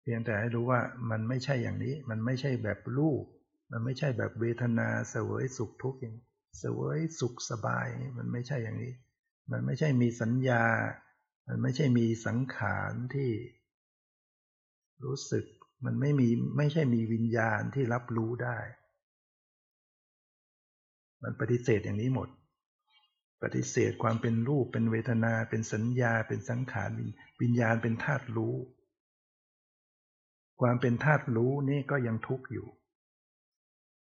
เพียงแต่ให้รู้ว่ามันไม่ใช่อย่างนี้ มันไม่ใช่แบบรูป มันไม่ใช่แบบเวทนาเสวยสุขทุกข์อย่าง สวยสุขสบายมันไม่ใช่อย่างนี้ มันไม่ใช่มีสัญญา มันไม่ใช่มีสังขารที่ รู้สึกมันไม่มีไม่ใช่มีวิญญาณที่รับรู้ได้ มันปฏิเสธอย่างนี้หมด ปฏิเสธความเป็นรูปเป็นเวทนาเป็นสัญญาเป็นสังขารวิญญาณเป็นธาตุรู้ ความเป็นธาตุรู้นี่ก็ยังทุกข์อยู่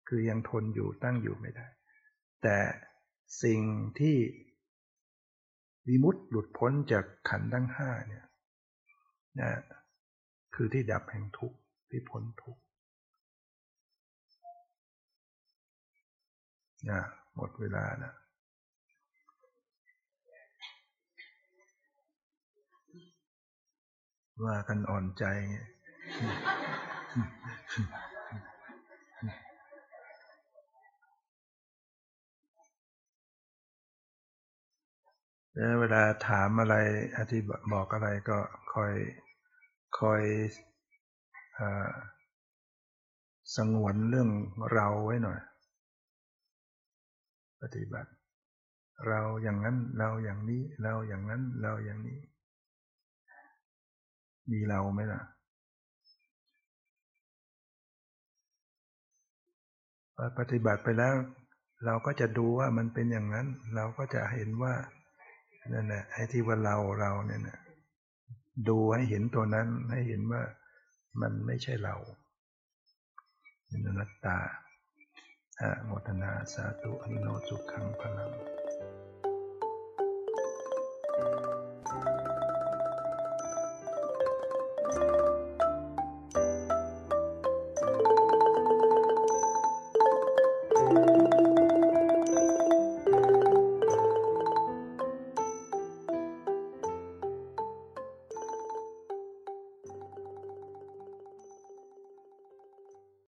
คือยังทนอยู่ตั้งอยู่ไม่ได้ แต่สิ่งที่วิมุตต์หลุดพ้นจากขันธ์ทั้งห้าเนี่ยนะคือที่ดับแห่งทุกข์ที่พ้นทุกข์นะหมดเวลาแนะว่ากันอ่อนใจแล้วเวลาถามอะไรอธิบอกอะไรก็คอยคอยอสงวนเรื่องเราไว้หน่อย ปฏิบัติ เราอย่างนั้นเราอย่างนี้ เราอย่างนั้นเราอย่างนี้ มีเราไหมล่ะปฏิบัติไปแล้ว เราก็จะดูว่ามันเป็นอย่างนั้น เราก็จะเห็นว่า นั่นแหละไอ้ที่ว่าเราเราเนี่ยนะดูให้เห็นตัวนั้นให้เห็นว่ามันไม่ใช่เราเป็นนัตตาอโมทนาสาธุอนุโนสุขังพลัง